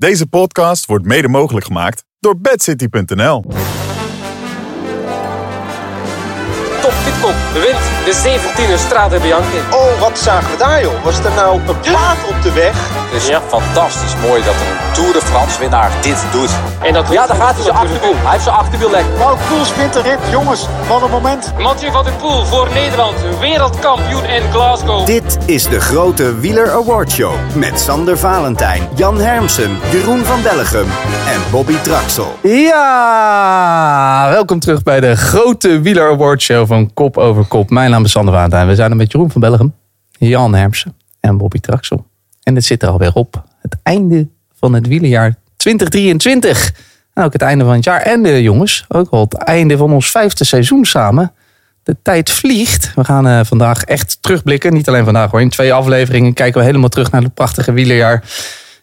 Deze podcast wordt mede mogelijk gemaakt door bedcity.nl. Pitcock wint de 17e Strade Bianchi. Oh, wat zagen we daar, joh? Was er nou een plaat op de weg? Het is fantastisch mooi dat een Tour de France winnaar dit doet. En dat Ja, daar gaat hij zijn achterwiel. Hij heeft zijn achterwiel Poels wint de rit. Jongens, wat een moment. Mathieu van der Poel voor Nederland, wereldkampioen in Glasgow. Dit is de grote Wieler Award Show met Sander Valentijn, Jan Hermsen, Jeroen van Bellegem en Bobby Traxel. Ja, welkom terug bij de grote Wieler Award Show van Kop over Kop. Mijn naam is Sander Valentijn. We zijn er met Jeroen van Bellegem, Jan Hermsen en Bobby Traxel. En het zit er alweer op. Het einde van het wielerjaar 2023. En ook het einde van het jaar. En de jongens, ook al het einde van ons vijfde seizoen samen. De tijd vliegt. We gaan eh, vandaag echt terugblikken. Niet alleen vandaag hoor. In twee afleveringen kijken we helemaal terug naar het prachtige wielerjaar.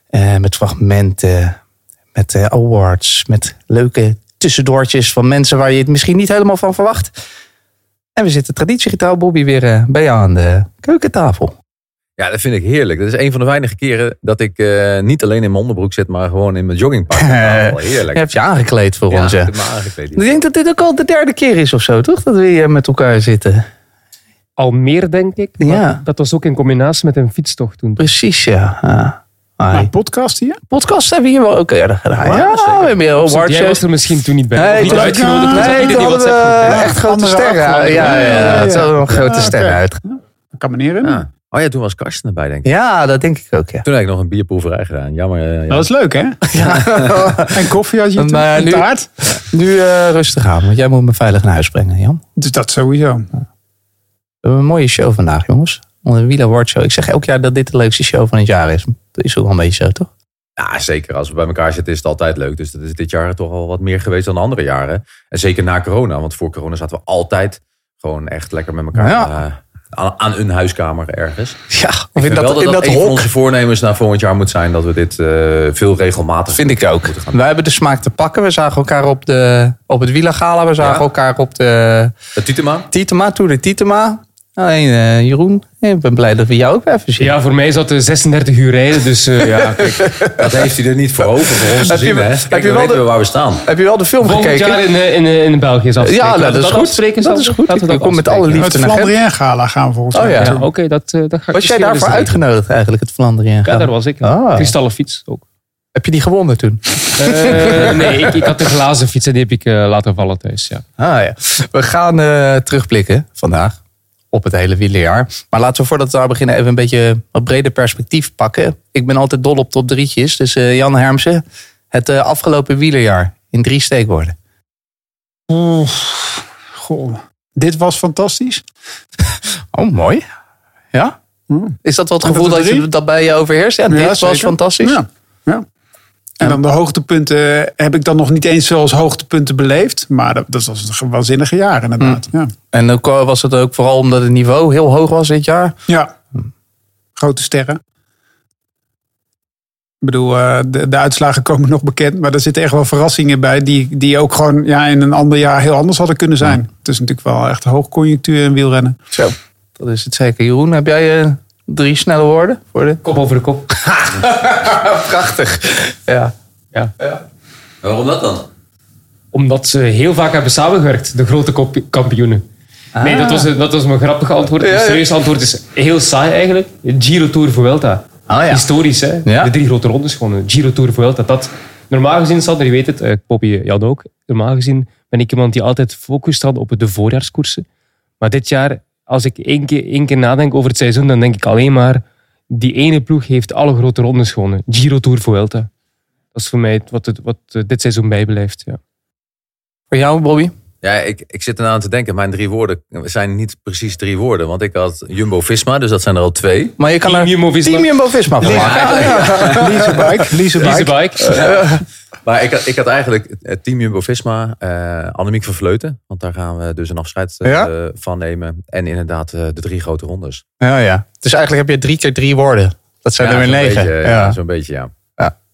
Eh, met fragmenten, met eh, awards, met leuke tussendoortjes van mensen waar je het misschien niet helemaal van verwacht. En we zitten traditiegetrouw, Bobby, weer eh, bij jou aan de keukentafel. Ja, dat vind ik heerlijk. Dat is een van de weinige keren dat ik eh, niet alleen in mijn onderbroek zit, maar gewoon in mijn joggingpak. Heerlijk. Je hebt je aangekleed voor ja, ons. ik Ja. heb me aangekleed. Ik denk dat dit ook al de derde keer is of zo, toch? Dat we hier met elkaar zitten. al meer, denk ik. Maar Ja. Dat was ook in combinatie met een fietstocht toen. Precies, ja. ja. Maar een podcast hier? Podcast hebben we hier wel ook eerder gedaan. Ja, we hebben hier Dus awards. jij was er misschien toen niet bij. Nee, niet toen- uitgenodigd. Nee, toen hadden we groep, hè? echt grote sterren. Ja, ja, ja, Ja, het ja. hadden een grote Ja, sterren uit. Kan me niet herinneren. Ja. Oh ja, toen was Karsten erbij, denk ik. Ja, dat denk ik ook, ja. Toen heb ik nog een bierproeverij gedaan. Jammer. eh, ja. Dat is leuk, hè? En koffie had je toen? Maar En nu- taart? Nu eh, rustig aan, want jij moet me veilig naar huis brengen, Jan. Dus dat sowieso. We hebben een mooie show vandaag, jongens. Onze Wieler Award Show. Ik zeg elk jaar dat dit de leukste show van het jaar is. Dat is ook wel een beetje zo, toch? Ja, zeker. Als we bij elkaar zitten is het altijd leuk. Dus dat is dit jaar toch al wat meer geweest dan de andere jaren. En zeker na corona. Want voor corona zaten we altijd gewoon echt lekker met elkaar Ja. eh, aan, aan een huiskamer ergens. Ja, Ik of in vind dat, wel dat in dat dat een van onze voornemens naar volgend jaar moet zijn. Dat we dit eh, veel regelmatig Vind ik ook. Wij hebben de smaak te pakken. We zagen elkaar op, de, op het Wielergala. We zagen Ja. elkaar op de Het Tietema? Tietema, Tour de Tietema. Alleen eh, Jeroen, ik ben blij dat we jou ook even zien. Ja, voor mij is dat de 36 uur rijden. Dus eh, ja, kijk. Dat heeft hij er niet voor over voor ons te Heb je- zien. Hè? heb Kijk, je dan wel weten de- we waar we staan. Heb je wel de film Volgend gekeken? jaar in, eh, in, eh, in België is afspreken. Ja, nou, dat is goed. afspreken, Dat is goed. Dat kom met alle liefde Het naar Gent. Flandrien Gala gaan we volgens Oh mij. ja. Ja, oké, dat, eh, dat ga ik Was jij daarvoor uitgenodigd eigenlijk, het Vlaanderen? Ja, daar was ik. Ah. Kristallen fiets ook. Heb je die gewonnen toen? Eh, nee, ik, ik had de glazen fiets en die heb ik eh, laten vallen thuis. Ja. Ah ja. We gaan eh, terugblikken vandaag op het hele wielerjaar. Maar laten we voordat we daar beginnen even een beetje wat breder perspectief pakken. Ik ben altijd dol op top drietjes. Dus eh, Jan Hermsen, het eh, afgelopen wielerjaar in drie steekwoorden. Oeh, goh. Dit was fantastisch. Oh, mooi. Ja? Hmm. Is dat wel het gevoel dat dat, je, dat bij je overheerst? Ja, Ja, dit was fantastisch. Ja. ja. En dan de hoogtepunten heb ik dan nog niet eens zoals hoogtepunten beleefd. Maar dat, dat was een waanzinnige jaar inderdaad. Ja. En ook was het ook vooral omdat het niveau heel hoog was dit jaar. ja. Grote sterren. Ik bedoel, eh, de, de uitslagen komen nog bekend. Maar er zitten echt wel verrassingen bij. Die, die ook gewoon ja, in een ander jaar heel anders hadden kunnen zijn. Het is natuurlijk wel echt hoogconjunctuur in wielrennen. Zo, dat is het zeker. Jeroen, heb jij eh, drie snelle woorden voor de... Kop over de kop. Prachtig. Ja. Waarom dat dan? Omdat ze heel vaak hebben samengewerkt, de grote kampioenen. Nee, dat was, dat was mijn grappige antwoord. Ja, Het ja. serieuze antwoord is heel saai eigenlijk. Giro Tour Vuelta. Ah, ja. Historisch, hè? Ja. De drie grote rondes gewonnen. Giro Tour Vuelta. Dat, normaal gezien, Sander, je weet het, eh, Poppy, Jan ook. Normaal gezien ben ik iemand die altijd focust had op de voorjaarskoersen. Maar dit jaar, als ik één keer, één keer nadenk over het seizoen, dan denk ik alleen maar... Die ene ploeg heeft alle grote rondes gewonnen. Giro Tour Vuelta. Dat is voor mij wat, het, wat eh, dit seizoen bijblijft, ja. Voor jou, Bobby? Ja, ik, ik zit eraan te denken. Mijn drie woorden zijn niet precies drie woorden. Want ik had Jumbo-Visma, dus dat zijn er al twee. Maar je kan Team er Jumbo-Visma. Team Jumbo-Visma van maken. Ja. Leasebike, leasebike. Leasebike. Maar ik, had- ik had eigenlijk het team Jumbo-Visma, eh Annemiek van Vleuten. Want daar gaan we dus een afscheid eh, Ja? van nemen. En inderdaad eh, de drie grote rondes. Ja, ja. Dus eigenlijk heb je drie keer drie woorden. Dat zijn er weer negen. Beetje, ja. Zo'n beetje, ja.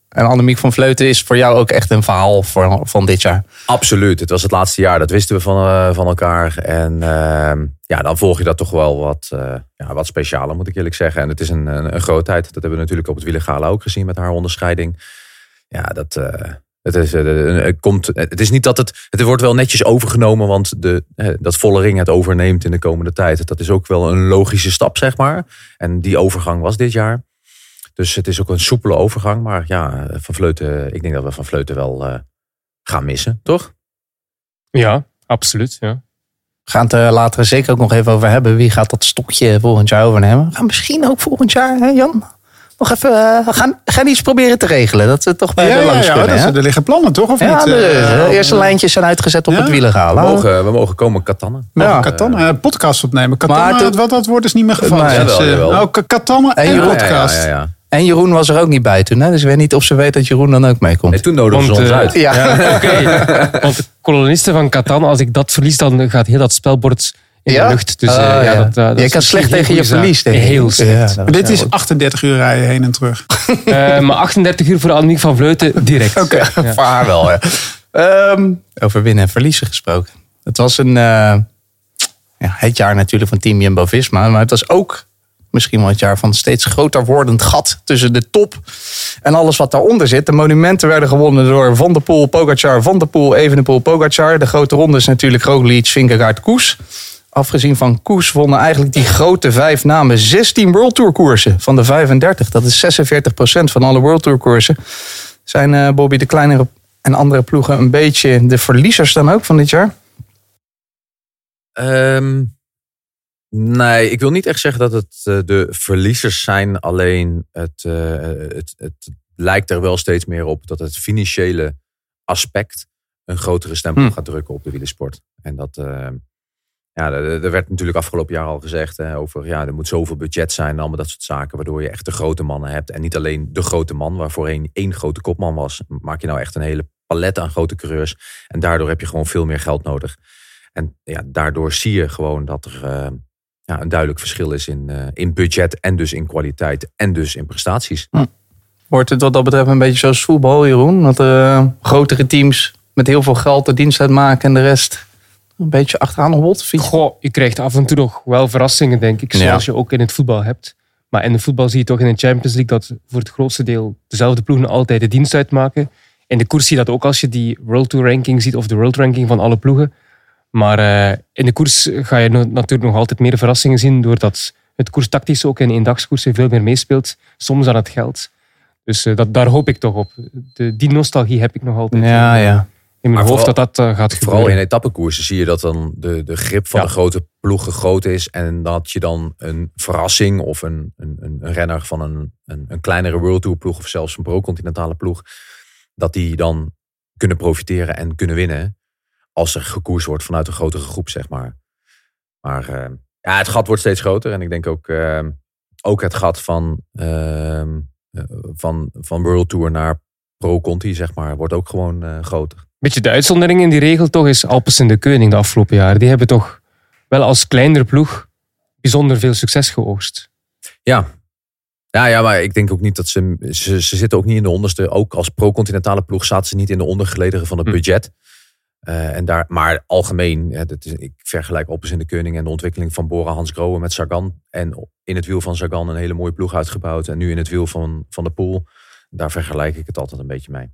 En Annemiek van Vleuten is voor jou ook echt een verhaal voor, van dit jaar. Absoluut. Het was het laatste jaar. Dat wisten we van, van elkaar. En ehm, ja, dan volg je dat toch wel wat, ja, wat specialer, moet ik eerlijk zeggen. En het is een, een, een grootheid. Dat hebben we natuurlijk op het Wielergala ook gezien met haar onderscheiding. ja, dat. Eh, het, is, eh, het, komt, het is niet dat het. Het wordt wel netjes overgenomen, want de, eh, dat Vollering het overneemt in de komende tijd. Dat is ook wel een logische stap, zeg maar. En die overgang was dit jaar. Dus het is ook een soepele overgang. Maar ja, Van Vleuten, ik denk dat we Van Vleuten wel eh, gaan missen, toch? Ja, absoluut. Ja. We gaan het er later zeker ook nog even over hebben. Wie gaat dat stokje volgend jaar overnemen? We gaan misschien ook volgend jaar, hè Jan? Nog even, eh, we gaan, gaan iets proberen te regelen. Dat we toch bij Ja, de ja, langs ja, kunnen. dat er liggen plannen toch? Of ja, niet? de, Eh, de eerste lijntjes zijn uitgezet op Ja? het wielergaal. We mogen, we mogen komen katannen. Mogen Ja. Eh, podcast opnemen. Toen- wat dat woord is niet meer gevallen. Nee, Dus, jawel. oh, K- Catan en, podcast. Ja, ja, ja. En Jeroen was er ook niet bij toen. Hè? Dus ik weet niet of ze weet dat Jeroen dan ook meekomt. Nee, toen nodigden ze ons uit. Ja. Oké, want de kolonisten van Catan, als ik dat verlies, dan gaat heel dat spelbord in Ja? de lucht. Dus eh, Oh, ja, ja. dat, eh, dat Je kan slecht tegen je verlies. Denk ik. Heel slecht. Ja, dit is wel- 38 uur rijden heen en terug. Eh, maar 38 uur voor Annemiek van Vleuten direct. Oké, Ja. voor haar wel. Ehm, over winnen en verliezen gesproken. Het was een, eh, ja, het jaar natuurlijk van Team Jumbo-Visma. Maar het was ook misschien wel het jaar van steeds groter wordend gat tussen de top en alles wat daaronder zit. De monumenten werden gewonnen door Van der Poel, Pogacar, Van der Poel, Evenepoel, Pogacar. De grote ronde is natuurlijk Roglic, Vingegaard, Koes. Afgezien van Koes wonnen eigenlijk die grote vijf namen 16 World Tour koersen van de 35. Dat is 46% van alle World Tour koersen. Zijn eh, Bobby de kleinere en andere ploegen een beetje de verliezers dan ook van dit jaar? Ehm, nee, ik wil niet echt zeggen dat het eh, de verliezers zijn. Alleen het, eh, het, het lijkt er wel steeds meer op dat het financiële aspect een grotere stempel Hm. gaat drukken op de wielersport. En dat, eh, ja, er er werd natuurlijk afgelopen jaar al gezegd hè, over, ja, er moet zoveel budget zijn en allemaal dat soort zaken, waardoor je echt de grote mannen hebt. En niet alleen de grote man, waar voorheen één grote kopman was, maak je nou echt een hele palet aan grote coureurs. En daardoor heb je gewoon veel meer geld nodig. En ja, daardoor zie je gewoon dat er eh, ja, een duidelijk verschil is in, eh, in budget en dus in kwaliteit en dus in prestaties. Wordt het wat dat betreft een beetje zoals voetbal, Jeroen? Dat eh, grotere teams met heel veel geld de dienst uitmaken en de rest een beetje achteraan je? Goh, je krijgt af en toe nog wel verrassingen, denk ik. Zoals je ook in het voetbal hebt. Maar in de voetbal zie je toch in de Champions League dat voor het grootste deel dezelfde ploegen altijd de dienst uitmaken. In de koers zie je dat ook als je die World Tour ranking ziet of de World ranking van alle ploegen. Maar eh, in de koers ga je no- natuurlijk nog altijd meer verrassingen zien doordat het koerstactisch ook in eendagskoersen veel meer meespeelt. Soms aan het geld. Dus eh, dat, daar hoop ik toch op. De, die nostalgie heb ik nog altijd Ja, ja. In mijn hoofd vooral- dat dat eh, gaat Vooral in gebeuren. etappekoersen zie je dat dan de, de grip van Ja. de grote ploegen groot is. En dat je dan een verrassing of een, een, een een renner van een, een, een kleinere World Tour ploeg of zelfs een pro-continentale ploeg. Dat die dan kunnen profiteren en kunnen winnen. Als er gekoerst wordt vanuit een grotere groep, zeg maar. Maar eh, ja, het gat wordt steeds groter. En ik denk ook, eh, ook het gat van, ehm, eh, van, van World Tour naar pro-conti, zeg maar, wordt ook gewoon groter. Beetje de uitzondering in die regel toch is Alpes in de Keuning de afgelopen jaren. Die hebben toch wel als kleinere ploeg bijzonder veel succes geoogst. Ja. Ja, ja, maar ik denk ook niet dat ze, ze... Ze zitten ook niet in de onderste... Ook als pro-continentale ploeg zaten ze niet in de ondergelederen van het Hm. budget. Eh, en daar, maar algemeen, dat is, ik vergelijk Oppes in de Keuning en de ontwikkeling van Bora Hans Grohe met Sagan. En in het wiel van Sagan een hele mooie ploeg uitgebouwd. En nu in het wiel van, van de Poel. Daar vergelijk ik het altijd een beetje mee.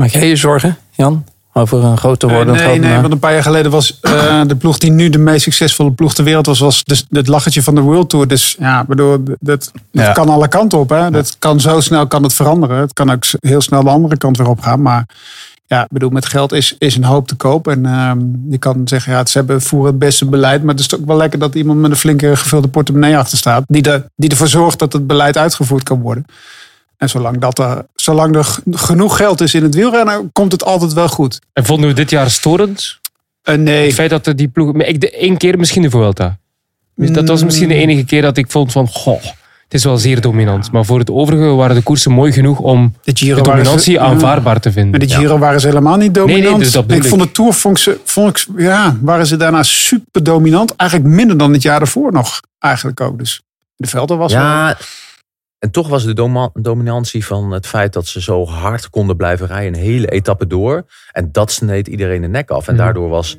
Maak jij je zorgen, Jan? Over een grote Eh, worden? nee, nee, want een paar jaar geleden was eh, de ploeg die nu de meest succesvolle ploeg ter wereld was, was dus het lachertje van de World Tour. Dus ja, bedoel, dat, dat Ja. kan alle kanten op. Hè? Dat kan zo snel kan het veranderen. Het kan ook heel snel de andere kant weer opgaan. Maar ja, ik bedoel, met geld is, is een hoop te koop. En ehm, je kan zeggen, ja, ze hebben voeren het beste beleid. Maar het is ook wel lekker dat iemand met een flinke gevulde portemonnee achter staat. Die, de, die ervoor zorgt dat het beleid uitgevoerd kan worden. En zolang, dat er, zolang er genoeg geld is in het wielrennen, komt het altijd wel goed. En vonden we dit jaar storend? Eh, nee, Het feit dat er die ploeg... maar Ik, de, één keer misschien de Vuelta. Dus dat was misschien de enige keer dat ik vond van... Goh, het is wel zeer dominant. Maar voor het overige waren de koersen mooi genoeg om de Giro de dominantie ze- ja. aanvaardbaar te vinden. Maar de Giro waren ze helemaal niet dominant. Nee, nee, dus dat bedoel ik vond de Tour, vond ik ze, vond ik, ja, waren ze daarna super dominant. Eigenlijk minder dan het jaar ervoor nog. Eigenlijk ook. Dus de velden was wel... Ja, en toch was de dominantie van het feit dat ze zo hard konden blijven rijden. Een hele etappe door. En dat sneed iedereen de nek af. En daardoor was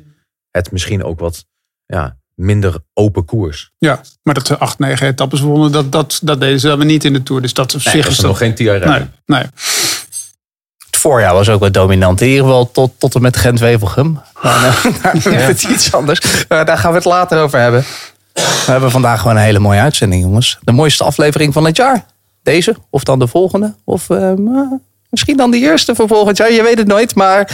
het misschien ook wat ja, minder open koers. Ja, maar dat ze acht, negen etappes wonnen, dat, dat, dat deden ze dan niet in de Tour. Dus dat op Nee, zich dat is nog geen TR Nee, nee. Het voorjaar was ook wel dominant. In ieder geval tot, tot en met Gent-Wevelgem. Is het iets anders. Maar daar gaan we het later over hebben. We hebben vandaag gewoon een hele mooie uitzending, jongens. De mooiste aflevering van het jaar. Deze, of dan de volgende. Of eh, maar misschien dan de eerste van volgend jaar. Je weet het nooit, maar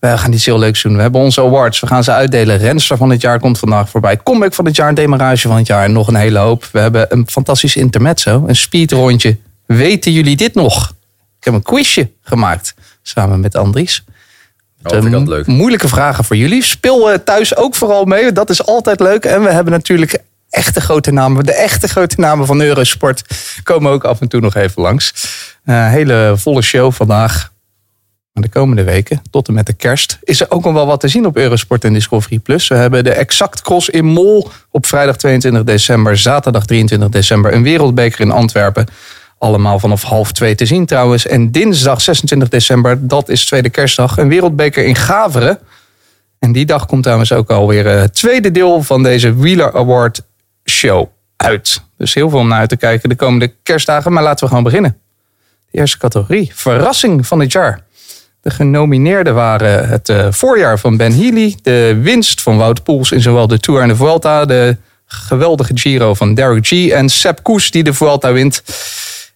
we gaan iets heel leuks doen. We hebben onze awards. We gaan ze uitdelen. Renster van het jaar komt vandaag voorbij. Comeback van het jaar, demarage van het jaar. En nog een hele hoop. We hebben een fantastisch intermezzo. Een speedrondje. Weten jullie dit nog? Ik heb een quizje gemaakt. Samen met Andries. Oh, Ehm, altijd leuk. Moeilijke vragen voor jullie. Speel eh, thuis ook vooral mee. Dat is altijd leuk. En we hebben natuurlijk echte grote namen. De echte grote namen van Eurosport komen ook af en toe nog even langs. Eh, hele volle show vandaag. Maar de komende weken, tot en met de kerst, is er ook nog wel wat te zien op Eurosport en Discovery Plus. We hebben de Exact Cross in Mol op vrijdag 22 december, zaterdag 23 december. Een wereldbeker in Antwerpen. Allemaal vanaf half twee te zien trouwens. En dinsdag 26 december, dat is tweede kerstdag, een wereldbeker in Gaveren. En die dag komt trouwens ook alweer eh, het tweede deel van deze Wheeler Award show uit. Dus heel veel om naar uit te kijken de komende kerstdagen. Maar laten we gewoon beginnen. De eerste categorie, verrassing van het jaar. De genomineerden waren het eh, voorjaar van Ben Healy, de winst van Wout Poels in zowel de Tour en de Vuelta, de geweldige Giro van Derek G en Sepp Koes die de Vuelta wint.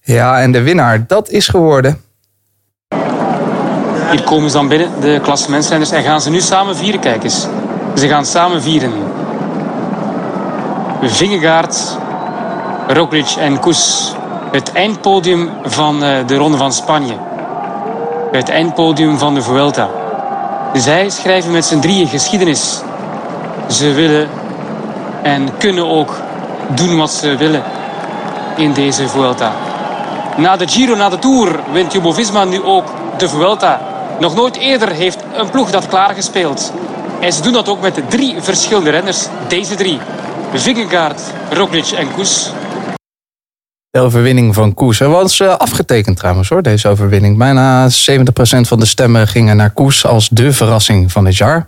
Ja, en de winnaar, dat is geworden Hier komen ze dan binnen, de klassementsrenners. En gaan ze nu samen vieren, kijk eens. Ze gaan samen vieren. Vingegaard, Roglic en Koes. Het eindpodium van eh, de Ronde van Spanje. Het eindpodium van de Vuelta. Zij schrijven met z'n drieën geschiedenis. Ze willen en kunnen ook doen wat ze willen in deze Vuelta. Na de Giro, na de Tour, wint Jumbo-Visma nu ook de Vuelta. Nog nooit eerder heeft een ploeg dat klaargespeeld. En ze doen dat ook met drie verschillende renners. Deze drie. Vingegaard, Roglic en Koes. De overwinning van Koes. Hij was eh, afgetekend trouwens hoor, deze overwinning. Bijna 70% van de stemmen gingen naar Koes als de verrassing van het jaar.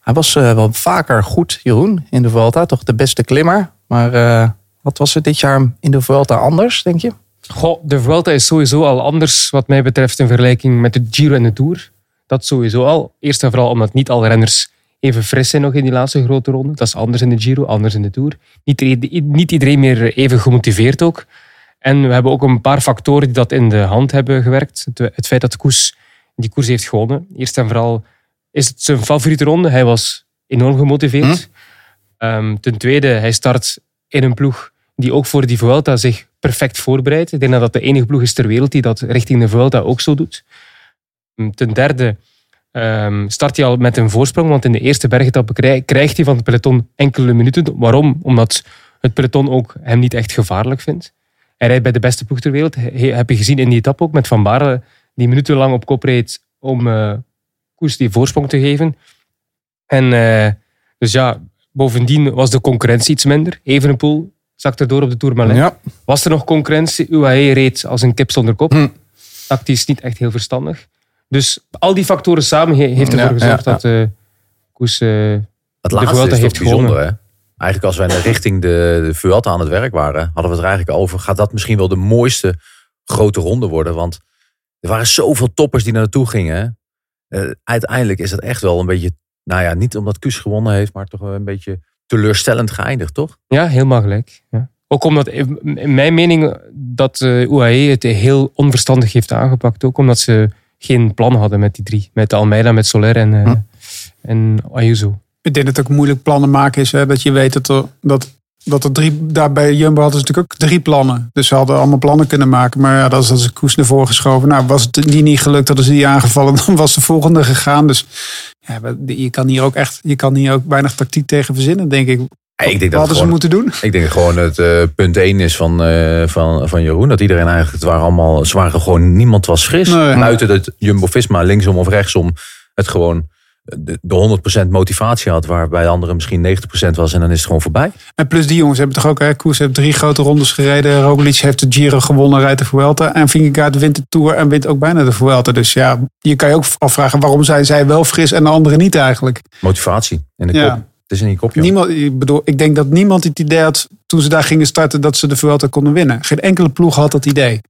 Hij was eh, wel vaker goed, Jeroen, in de Vuelta. Toch de beste klimmer. Maar eh, wat was er dit jaar in de Vuelta anders, denk je? Goh, de Vuelta is sowieso al anders wat mij betreft in vergelijking met de Giro en de Tour. Dat sowieso al. Eerst en vooral omdat niet alle renners even fris zijn nog in die laatste grote ronde. Dat is anders in de Giro, anders in de Tour. Niet, iedereen- niet iedereen meer even gemotiveerd ook. En we hebben ook een paar factoren die dat in de hand hebben gewerkt. Het, het feit dat Koes die koers heeft gewonnen. Eerst en vooral is het zijn favoriete ronde. Hij was enorm gemotiveerd. Ehm, ten tweede, hij start in een ploeg die ook voor die Vuelta zich perfect voorbereidt. Ik denk dat dat de enige ploeg is ter wereld die dat richting de Vuelta ook zo doet. Ehm, Ten derde ehm, start hij al met een voorsprong, want in de eerste bergetappe krij- krijgt hij van het peloton enkele minuten. Waarom? Omdat het peloton ook hem niet echt gevaarlijk vindt. Hij rijdt bij de beste ploeg ter wereld. He- heb je gezien in die etappe ook met Van Baarle, die minutenlang op kop reed om eh Koes die voorsprong te geven. En eh, dus ja, bovendien was de concurrentie iets minder. Evenepoel zakte door op de Tourmalet. Ja. Was er nog concurrentie? UAE reed als een kip zonder kop. Hm. Tactisch niet echt heel verstandig. Dus al die factoren samen he- heeft ervoor gezorgd dat eh Koes eh, Het de Vuelta heeft gewonnen. hè? Eigenlijk als wij richting de, de Vuelta aan het werk waren, hadden we het er eigenlijk over. Gaat dat misschien wel de mooiste grote ronde worden? Want er waren zoveel toppers die naar naartoe gingen. Eh, uiteindelijk is dat echt wel een beetje, nou ja, niet omdat Kus gewonnen heeft, maar toch wel een beetje teleurstellend geëindigd, toch? Ja, helemaal gelijk. Ja. Ook omdat, in mijn mening, dat UAE het heel onverstandig heeft aangepakt. Ook omdat ze geen plan hadden met die drie. Met Almeida, met Soler en, eh, Hm. en Ayuso. Ik denk dat het ook moeilijk plannen maken is. Hè, dat je weet dat er, dat, dat er drie... Daar bij Jumbo hadden ze natuurlijk ook drie plannen. Dus ze hadden allemaal plannen kunnen maken. Maar ja, dat is als een koers naar voren geschoven. Nou, was het die niet gelukt, hadden ze die aangevallen. Dan was de volgende gegaan. Dus ja, je kan hier ook echt... Je kan hier ook weinig tactiek tegen verzinnen, denk ik. Ja, ik denk Wat hadden ze moeten doen? ik denk gewoon het eh, punt 1 is van, eh, van, van Jeroen. Dat iedereen eigenlijk, het waren allemaal, ze waren gewoon, niemand was fris. Nee. Buiten dat Jumbo-Visma linksom of rechtsom het gewoon de, de 100% motivatie had. Waarbij de andere misschien 90% was en dan is het gewoon voorbij. En plus die jongens hebben toch ook... Hè, Koers heeft drie grote rondes gereden. Roglic heeft de Giro gewonnen, rijdt de Vuelta. En Vingegaard wint de Tour en wint ook bijna de Vuelta. Dus ja, je kan je ook afvragen... waarom zijn zij wel fris en de anderen niet eigenlijk? Motivatie in de Ja. kop. Het is een hiccup, joh. Niemand, ik bedoel, ik denk dat niemand het idee had toen ze daar gingen starten dat ze de Vuelta konden winnen. Geen enkele ploeg had dat idee.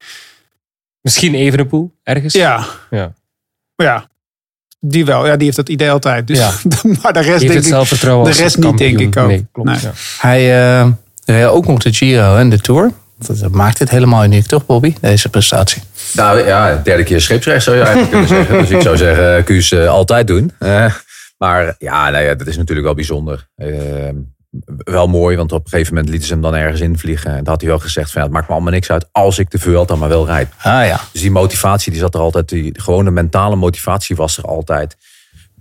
Misschien Evenepoel, ergens. Ja, Ja. ja. Die wel. Ja, die heeft dat idee altijd. Dus, Ja. maar de rest Heeft denk het ik... zelfvertrouwen de als rest niet, kampioen. denk ik ook. Nee, klopt. Nee. Ja. Hij eh, reed ook nog de Giro en de Tour. Dat, maakt het helemaal uniek, toch Bobby? Deze prestatie. Nou ja, derde keer scheepsrecht zou je eigenlijk kunnen zeggen. Dus ik zou zeggen, eh, Kuus altijd doen. Eh, maar ja, nou ja, dat is natuurlijk wel bijzonder. Eh, wel mooi, want op een gegeven moment lieten ze hem dan ergens invliegen. En dat had hij wel gezegd van ja, het maakt me allemaal niks uit als ik de Vuelta maar wel rijd. Ah ja. Dus die motivatie die zat er altijd. Die gewone mentale motivatie was er altijd.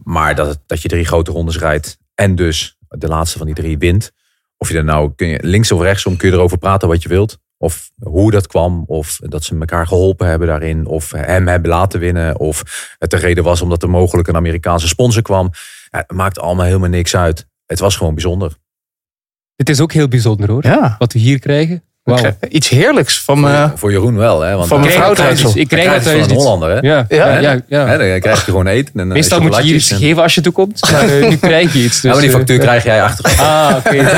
Maar dat, dat je drie grote rondes rijdt en dus de laatste van die drie wint. Of je er nou kun je, links of rechtsom kun je erover praten wat je wilt. Of hoe dat kwam. Of dat ze elkaar geholpen hebben daarin. Of hem hebben laten winnen. Of het de reden was omdat er mogelijk een Amerikaanse sponsor kwam. Ja, het maakt allemaal helemaal niks uit. Het was gewoon bijzonder. Het is ook heel bijzonder hoor. Ja. Wat we hier krijgen. Wauw. Iets heerlijks van Voor, eh, voor Jeroen wel. Hè? Want van dan mevrouw Ik krijg het thuis. Ik een. Hollander. Hè? Ja, Ja, ja, ja, dan krijg je gewoon eten. En, Meestal moet je hier iets en- geven als je toekomt. Maar eh, nu krijg je iets. Dus, ja, maar die eh, factuur krijg jij achteraf. Ah, oké.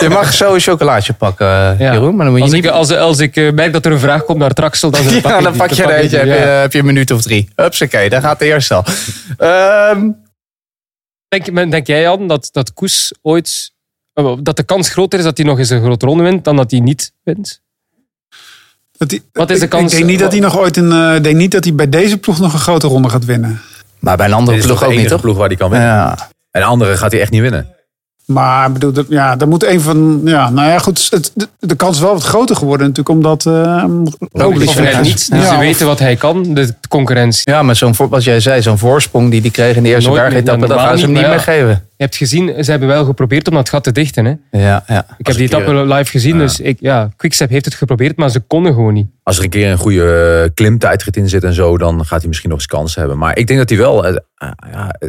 Je mag zo een chocolaatje pakken, eh, Ja. Jeroen. Maar dan moet je Als niet... ik, als, als ik merk dat er een vraag komt naar Traxel, dan, pak ja, ik dan pak je er eentje. Heb je, ja. heb je een minuut of drie. Hupsakee, daar gaat de eerste al. Ehm, Denk, denk jij, Jan, dat, dat Koes ooit... Dat de kans groter is dat hij nog eens een grote ronde wint dan dat hij niet wint? Dat die- Wat is de ik- kans- Ik denk niet dat hij nog ooit een. eh, ik denk niet dat hij bij deze ploeg nog een grote ronde gaat winnen. maar bij een andere ploeg de ook niet, enige toch? ploeg waar hij kan winnen. Ja. En de andere gaat hij echt niet winnen. Maar ik bedoel, dat- ja, dan moet een van. Ja, nou ja, goed. Het, de, de kans is wel wat groter geworden, natuurlijk, omdat. eh Roglic weg net is. niet. Dus Ja, ze of- weten wat hij kan, de concurrentie. Ja, maar zo'n, wat jij zei, zo'n voorsprong die die kreeg in de eerste bergetappe, dat gaan ze hem niet meer geven. Je hebt gezien, ze hebben wel geprobeerd om dat gat te dichten. Hè? Ja, ja. Ik heb die etappe live gezien, dus ik, ja, Quickstep heeft het geprobeerd, maar ze konden gewoon niet. Als er een keer een goede eh, klimtijdrit in zit en zo, dan gaat hij misschien nog eens kans hebben. Maar ik denk dat hij wel. ja, eh,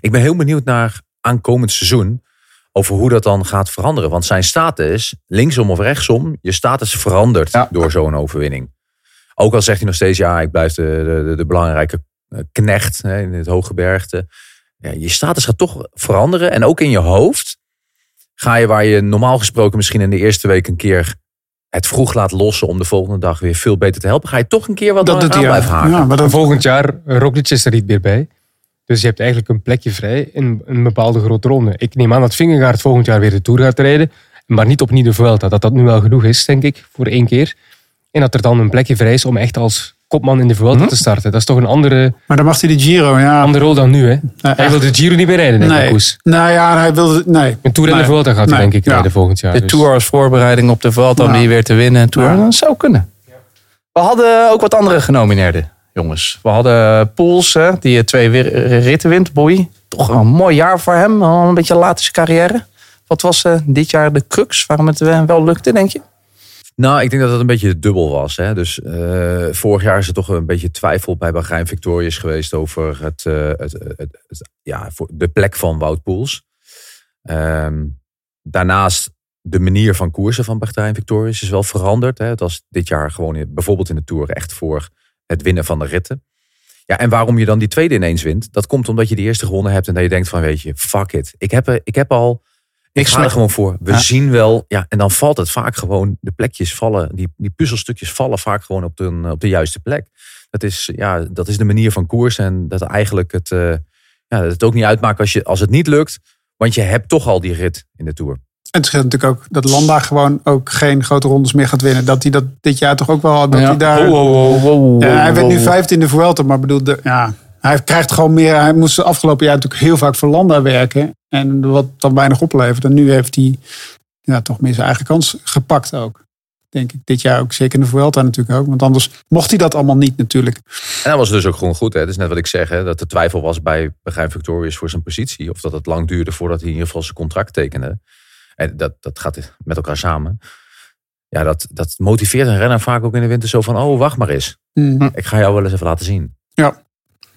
ik ben heel benieuwd naar aankomend seizoen. Over hoe dat dan gaat veranderen. Want zijn status, linksom of rechtsom, je status verandert Ja. door zo'n overwinning. Ook al zegt hij nog steeds, ja, ik blijf de, de, de, de belangrijke eh, knecht hè, in het hooggebergte. Ja, je status gaat toch veranderen. En ook in je hoofd ga je waar je normaal gesproken misschien in de eerste week een keer het vroeg laat lossen om de volgende dag weer veel beter te helpen, ga je toch een keer wat dat doet aan hij blijven ja. haken. Ja, maar dat, Volgend jaar, Roglic is er niet meer bij. Dus je hebt eigenlijk een plekje vrij in een bepaalde grote ronde. Ik neem aan dat Vingegaard volgend jaar weer de Tour gaat rijden. Maar niet opnieuw de Vuelta. Dat dat nu wel genoeg is, denk ik, voor één keer. En dat er dan een plekje vrij is om echt als kopman in de Vuelta te starten. Dat is toch een andere, maar dan mag hij de Giro, ja. andere rol dan nu, hè? Hij wil de Giro niet meer rijden, denk ik, nee. Koes. Nou ja, hij wilde. Nee. Een Tour en de. Vuelta gaat hij, Nee. denk ik, Ja. rijden volgend jaar. De dus. Tour als voorbereiding op de Vuelta om Ja. die weer te winnen. Een Tour, Ja. dat zou kunnen. We hadden ook wat andere genomineerden, jongens. We hadden Poels, hè, die eh, twee ritten wint. Toch een mooi jaar voor hem, al een beetje laat in zijn carrière. Wat was eh, dit jaar de crux waarom het eh, wel lukte, denk je? Nou, ik denk dat het een beetje dubbel was. Hè? Dus vorig jaar is er toch een beetje twijfel bij Bahrein Victorious geweest over het, het, ja, voor de plek van Wout Poels. Ehm, daarnaast de manier van koersen van Bahrein Victorious is wel veranderd. Hè? Het was dit jaar gewoon bijvoorbeeld in de Tour echt voor het winnen van de ritten. Ja, en waarom je dan die tweede ineens wint, dat komt omdat je die eerste gewonnen hebt en dat je denkt van weet je, fuck it. Ik heb, er- ik heb al, ik ga er gewoon voor. We Ja. zien wel, ja, en dan valt het vaak gewoon, de plekjes vallen, die, die puzzelstukjes vallen vaak gewoon op de, op de juiste plek. Dat is, ja, dat is de manier van koers en dat eigenlijk het, eh, ja, dat het ook niet uitmaakt als, je, als het niet lukt, want je hebt toch al die rit in de Tour. En het scheelt natuurlijk ook dat Landa gewoon ook geen grote rondes meer gaat winnen. Dat hij dat dit jaar toch ook wel had. Dat hij daar. Ja, hij werd nu vijfde in de Vuelta, maar bedoel, de, ja, hij krijgt gewoon meer. Hij moest de afgelopen jaar natuurlijk heel vaak voor Landa werken. En wat dan weinig oplevert. En nu heeft hij ja, toch meer zijn eigen kans gepakt ook. Denk ik. Dit jaar ook. Zeker in de Vuelta natuurlijk ook. Want anders mocht hij dat allemaal niet natuurlijk. En dat was dus ook gewoon goed. Hè? Dat is net wat ik zeg. Hè? Dat er twijfel was bij Begrijp Victorious voor zijn positie. Of dat het lang duurde voordat hij in ieder geval zijn contract tekende. En dat, dat gaat met elkaar samen. Ja, dat, dat motiveert een renner vaak ook in de winter zo van... Oh, wacht maar eens. Mm. Ik ga jou wel eens even laten zien.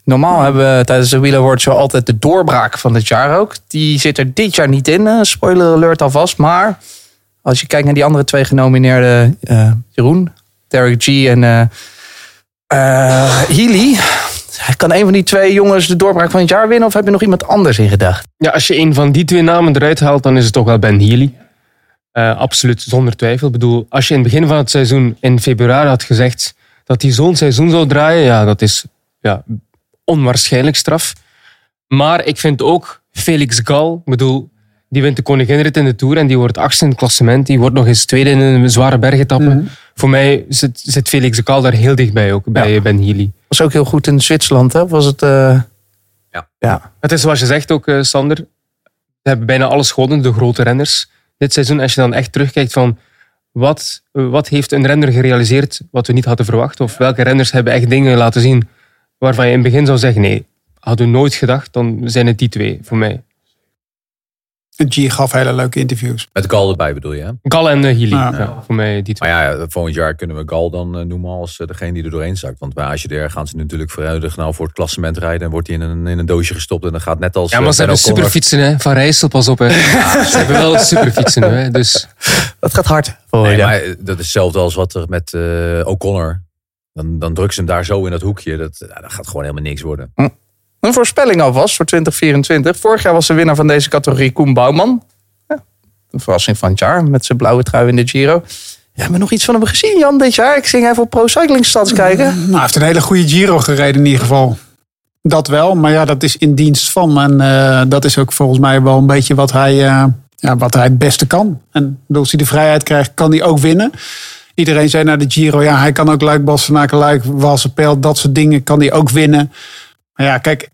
Normaal hebben we tijdens de Wheel Award Show altijd de doorbraak van het jaar ook. Die zit er dit jaar niet in. eh, spoiler alert alvast. Maar als je kijkt naar die andere twee genomineerden. eh, Jeroen, Derek G en eh eh, Healy. Kan een van die twee jongens de doorbraak van het jaar winnen? Of heb je nog iemand anders in gedacht? Ja, als je een van die twee namen eruit haalt, dan is het toch wel Ben Healy. Eh, absoluut, zonder twijfel. Ik bedoel, als je in het begin van het seizoen in februari had gezegd dat hij zo'n seizoen zou draaien, ja, dat is ja, onwaarschijnlijk straf. Maar ik vind ook Felix Gal, ik bedoel, die wint de koninginrit in de Tour en die wordt achtste in het klassement. Die wordt nog eens tweede in een zware bergetappe. Mhm. Voor mij zit, zit Felix Gal daar heel dichtbij ook, bij Ben Healy. Was ook heel goed in Zwitserland, hè? Of Was het... eh, Ja. ja. Het is zoals je zegt ook, eh, Sander. Ze hebben bijna alles gewonnen, de grote renners. Dit seizoen, als je dan echt terugkijkt van wat, wat heeft een renner gerealiseerd wat we niet hadden verwacht? Of welke renners hebben echt dingen laten zien waarvan je in het begin zou zeggen, nee, hadden we nooit gedacht, dan zijn het die twee voor mij. En G gaf hele leuke interviews. Met Gal erbij bedoel je, hè? Gal en uh, Healy, Ja. ja, voor mij die twee. Maar ja, volgend jaar kunnen we Gal dan eh, noemen als eh, degene die er doorheen zakt. Want bij AGDR gaan ze natuurlijk vooruit nou voor het klassement rijden. En wordt hij in een, in een doosje gestopt. En dan gaat net als Ja, maar ze hebben superfietsen hè, van Rijssel, pas op. Hè. ze hebben wel superfietsen hè, dus... Dat gaat hard. voor Nee, je. maar dat is hetzelfde als wat er met O'Connor. Dan, dan drukken ze hem daar zo in dat hoekje. Dat, ja, dat gaat gewoon helemaal niks worden. Een voorspelling alvast voor 2024. Vorig jaar was de winnaar van deze categorie Koen Bouwman. Ja, een verrassing van het jaar met zijn blauwe trui in de Giro. Ja, we nog iets van hem gezien, Jan, dit jaar? Ik ging even op Pro Cycling Stats kijken. Nou, hij heeft een hele goede Giro gereden in ieder geval. Dat wel, maar ja, dat is in dienst van. En eh, dat is ook volgens mij wel een beetje wat hij, eh, ja, wat hij het beste kan. En als hij de vrijheid krijgt, kan hij ook winnen. Iedereen zei naar de Giro, ja, hij kan ook Luik, Bastenaken, Luik, Walse Pijl, dat soort dingen kan hij ook winnen. Maar ja, kijk,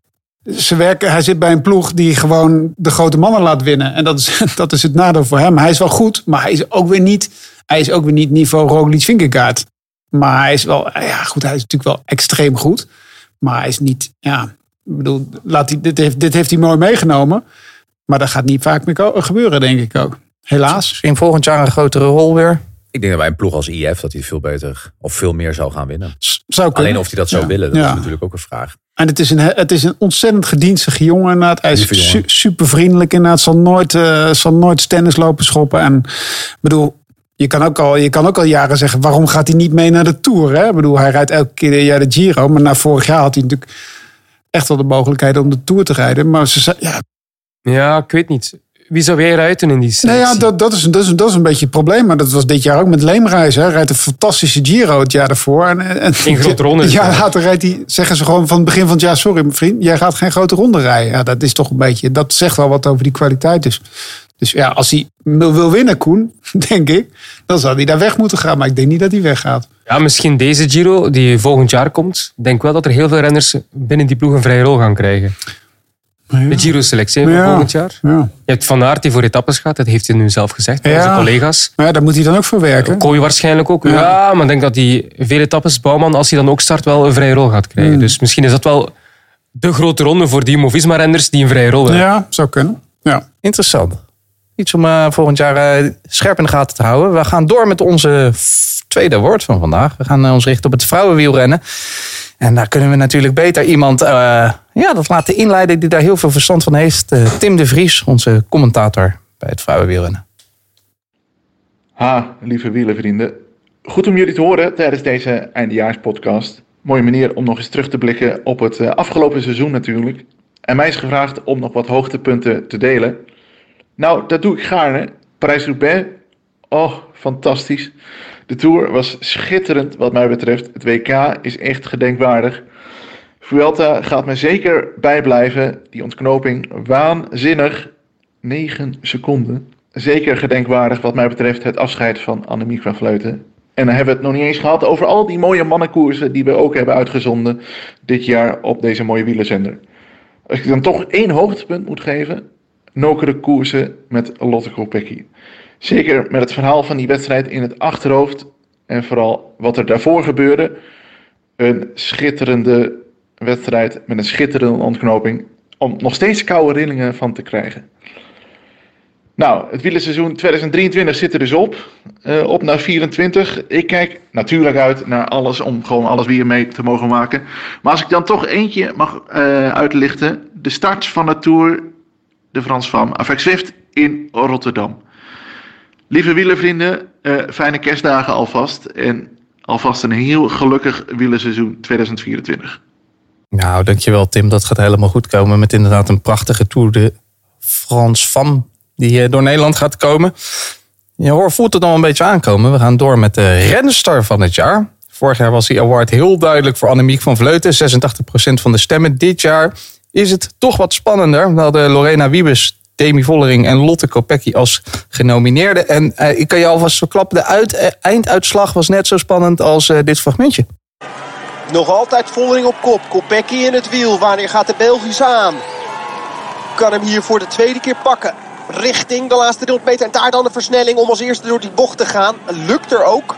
ze werken, hij zit bij een ploeg die gewoon de grote mannen laat winnen. En dat is, dat is het nadeel voor hem. Hij is wel goed, maar hij is ook weer niet, hij is ook weer niet niveau Roglic Vingegaard. Maar hij is wel, ja goed, hij is natuurlijk wel extreem goed. Maar hij is niet, ja, ik bedoel, laat hij, dit, heeft, dit heeft hij mooi meegenomen. Maar dat gaat niet vaak meer gebeuren, denk ik ook. Helaas. Misschien volgend jaar een grotere rol weer. Ik denk dat bij een ploeg als IF dat hij veel beter of veel meer zou gaan winnen. S- Zou kunnen. Alleen of hij dat zou Ja. willen, dat Ja. is natuurlijk ook een vraag. En het is een, het is een ontzettend gedienstige jongen. Inderdaad. Hij is su- super vriendelijk. Inderdaad. Zal nooit, eh, zal nooit tennis lopen schoppen. En ik bedoel, je kan, ook al, je kan ook al jaren zeggen, waarom gaat hij niet mee naar de Tour? Hè? Ik bedoel, hij rijdt elke keer jaar de Giro. Maar na vorig jaar had hij natuurlijk echt wel de mogelijkheid om de Tour te rijden. Maar ze zei, ja, Ja, ik weet niet. Wie zou jij ruiten in die nou selectie? ja dat, dat, is, dat, is, dat is een beetje het probleem. Maar dat was dit jaar ook met Leemreis. Hij rijdt een fantastische Giro het jaar ervoor. En, en, Geen grote ronde. dus Ja, later rijdt hij, zeggen ze gewoon van het begin van het jaar: Sorry, mijn vriend, jij gaat geen grote ronde rijden. Ja, dat is toch een beetje, dat zegt wel wat over die kwaliteit. Dus, dus ja, als hij wil wil winnen, Koen, denk ik, dan zou hij daar weg moeten gaan. Maar ik denk niet dat hij weggaat. Ja, misschien deze Giro die volgend jaar komt. Ik denk wel dat er heel veel renners binnen die ploeg een vrije rol gaan krijgen. De Giro-selectie van Ja. volgend jaar. Ja. Je hebt Van Aert die voor etappes gaat. Dat heeft hij nu zelf gezegd bij Ja. zijn collega's. Maar ja, daar moet hij dan ook voor werken. Kooi waarschijnlijk ook. Ja. Ja. maar ik denk dat die veel etappes, Bouwman, als hij dan ook start, wel een vrije rol gaat krijgen. Hmm. Dus misschien is dat wel de grote ronde voor die Movisma-renners die een vrije rol hebben. Ja, zou kunnen. Ja. Interessant. Iets om eh, volgend jaar eh, scherp in de gaten te houden. We gaan door met onze tweede woord van vandaag. We gaan eh, ons richten op het vrouwenwielrennen. En daar kunnen we natuurlijk beter iemand ja, dat laten inleiden die daar heel veel verstand van heeft. Tim de Vries, onze commentator bij het vrouwenwielrennen. Ha, lieve wielervrienden. Goed om jullie te horen tijdens deze eindejaarspodcast. Mooie manier om nog eens terug te blikken op het afgelopen seizoen natuurlijk. En mij is gevraagd om nog wat hoogtepunten te delen. Nou, dat doe ik gaarne. Parijs-Roubaix, oh, fantastisch. De Tour was schitterend wat mij betreft. Het WK is echt gedenkwaardig. Vuelta gaat me zeker bijblijven. Die ontknoping waanzinnig. 9 seconden. Zeker gedenkwaardig wat mij betreft het afscheid van Annemiek van Vleuten. En dan hebben we het nog niet eens gehad over al die mooie mannenkoersen die we ook hebben uitgezonden dit jaar op deze mooie wielerzender. Als ik dan toch één hoogtepunt moet geven, nokere koersen met Lotte Kopecky. Zeker met het verhaal van die wedstrijd in het achterhoofd en vooral wat er daarvoor gebeurde. Een schitterende wedstrijd met een schitterende ontknoping om nog steeds koude rillingen van te krijgen. Nou, het wielerseizoen 2023 zit er dus op. Eh, op naar 24. Ik kijk natuurlijk uit naar alles om gewoon alles weer mee te mogen maken. Maar als ik dan toch eentje mag eh, uitlichten. De start van de Tour de Frans van Avec Zwift in Rotterdam. Lieve wielervrienden, eh, fijne kerstdagen alvast. En alvast een heel gelukkig wielerseizoen 2024. Nou, dankjewel Tim. Dat gaat helemaal goed komen met inderdaad een prachtige Tour de France van die eh, door Nederland gaat komen. Je hoort, voelt het al een beetje aankomen. We gaan door met de renster van het jaar. Vorig jaar was die award heel duidelijk voor Annemiek van Vleuten. 86% van de stemmen. Dit jaar is het toch wat spannender. We hadden Lorena Wiebes, Demi Vollering en Lotte Kopecky als genomineerden. En eh, ik kan je alvast verklappen, de eh, einduitslag was net zo spannend als eh, dit fragmentje. Nog altijd Vollering op kop. Kopecky in het wiel. Wanneer gaat de Belgisch aan? Kan hem hier voor de tweede keer pakken. Richting de laatste 300 meter. En daar dan de versnelling om als eerste door die bocht te gaan. Lukt er ook.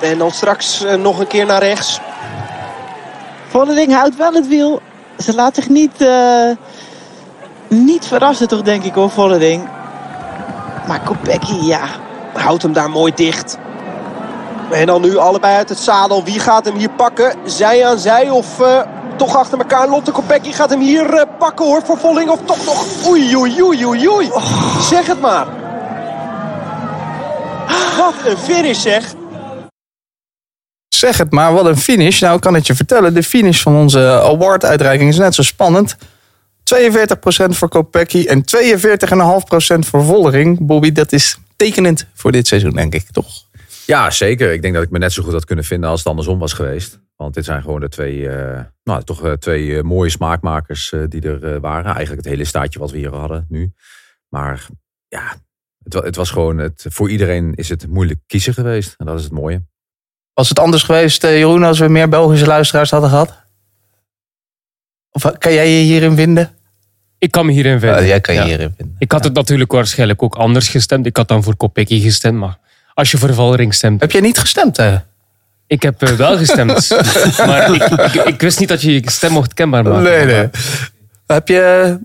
En dan straks eh, nog een keer naar rechts. Vollering houdt wel het wiel. Ze laat zich niet, eh, niet verrassen toch denk ik hoor, Vollering. Maar Kopecky, ja, Houdt hem daar mooi dicht. En dan nu allebei uit het zadel. Wie gaat hem hier pakken? Zij aan zij of eh, toch achter elkaar? Lotte Kopecky gaat hem hier pakken hoor voor Volling. Of toch nog? Oei, oei, oei, oei, oei. Zeg het maar. Wat een finish zeg. Zeg het maar, wat een finish. Nou, ik kan het je vertellen. De finish van onze award-uitreiking is net zo spannend. 42% voor Kopecky en 42,5% voor Vollering. Bobby, dat is tekenend voor dit seizoen, denk ik, toch? Ja, zeker. Ik denk dat ik me net zo goed had kunnen vinden als het andersom was geweest. Want dit zijn gewoon de twee, eh, nou, toch eh, twee eh, mooie smaakmakers die er waren. Eigenlijk het hele staatje wat we hier hadden nu. Maar ja, het, het was gewoon, het, voor iedereen is het moeilijk kiezen geweest. En dat is het mooie. Was het anders geweest, eh, Jeroen, als we meer Belgische luisteraars hadden gehad? Of eh, kan jij je hierin vinden? Ik kan me hierin vinden. Oh, jij kan je Ja. hierin vinden. Ik had het natuurlijk waarschijnlijk ook anders gestemd. Ik had dan voor Kopecky gestemd, maar als je voor Vollering stemt... Heb jij niet gestemd? eh? Ik heb eh, wel gestemd. maar ik, ik, ik wist niet dat je je stem mocht kenbaar maken. Nee, nee. Heb je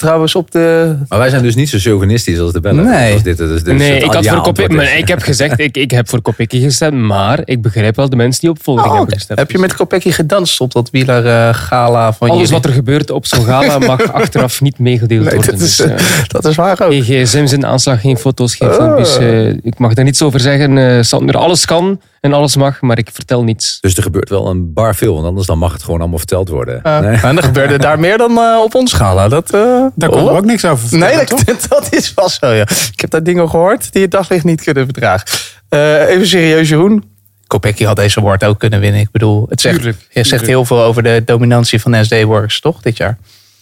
trouwens op de... Maar wij zijn dus niet zo chauvinistisch als de Bellen. Nee. Als dit, dus nee, ik, had voor maar ik heb gezegd, ik, ik heb voor Kopecky gestemd, maar ik begrijp wel de mensen die op Vollering Oh, hebben gestemd. Heb je met Kopecky gedanst op dat wielergala van Alles jullie? wat er gebeurt op zo'n gala mag achteraf niet meegedeeld Nee, worden. dat is, Dus, eh, dat is waar ook. Geen gsm's in de aanslag, geen foto's, geen Oh. filmpjes. eh, ik mag daar niets over zeggen. eh, Sander, alles kan en alles mag, maar ik vertel niets. Dus er gebeurt wel een bar veel. Want anders dan mag het gewoon allemaal verteld worden. Uh, Nee. En er gebeurde daar meer dan eh, op ons gala. Dat, eh, Daar kon oh. ook niks over vertellen, Nee, toch? dat, dat is wel zo, ja. Ik heb daar dingen gehoord die het daglicht niet kunnen verdragen. Eh, even serieus, Jeroen. Kopecky had deze award ook kunnen winnen. Ik bedoel, het zegt, Tuurlijk, het zegt heel veel over de dominantie van SD Works, toch, dit jaar?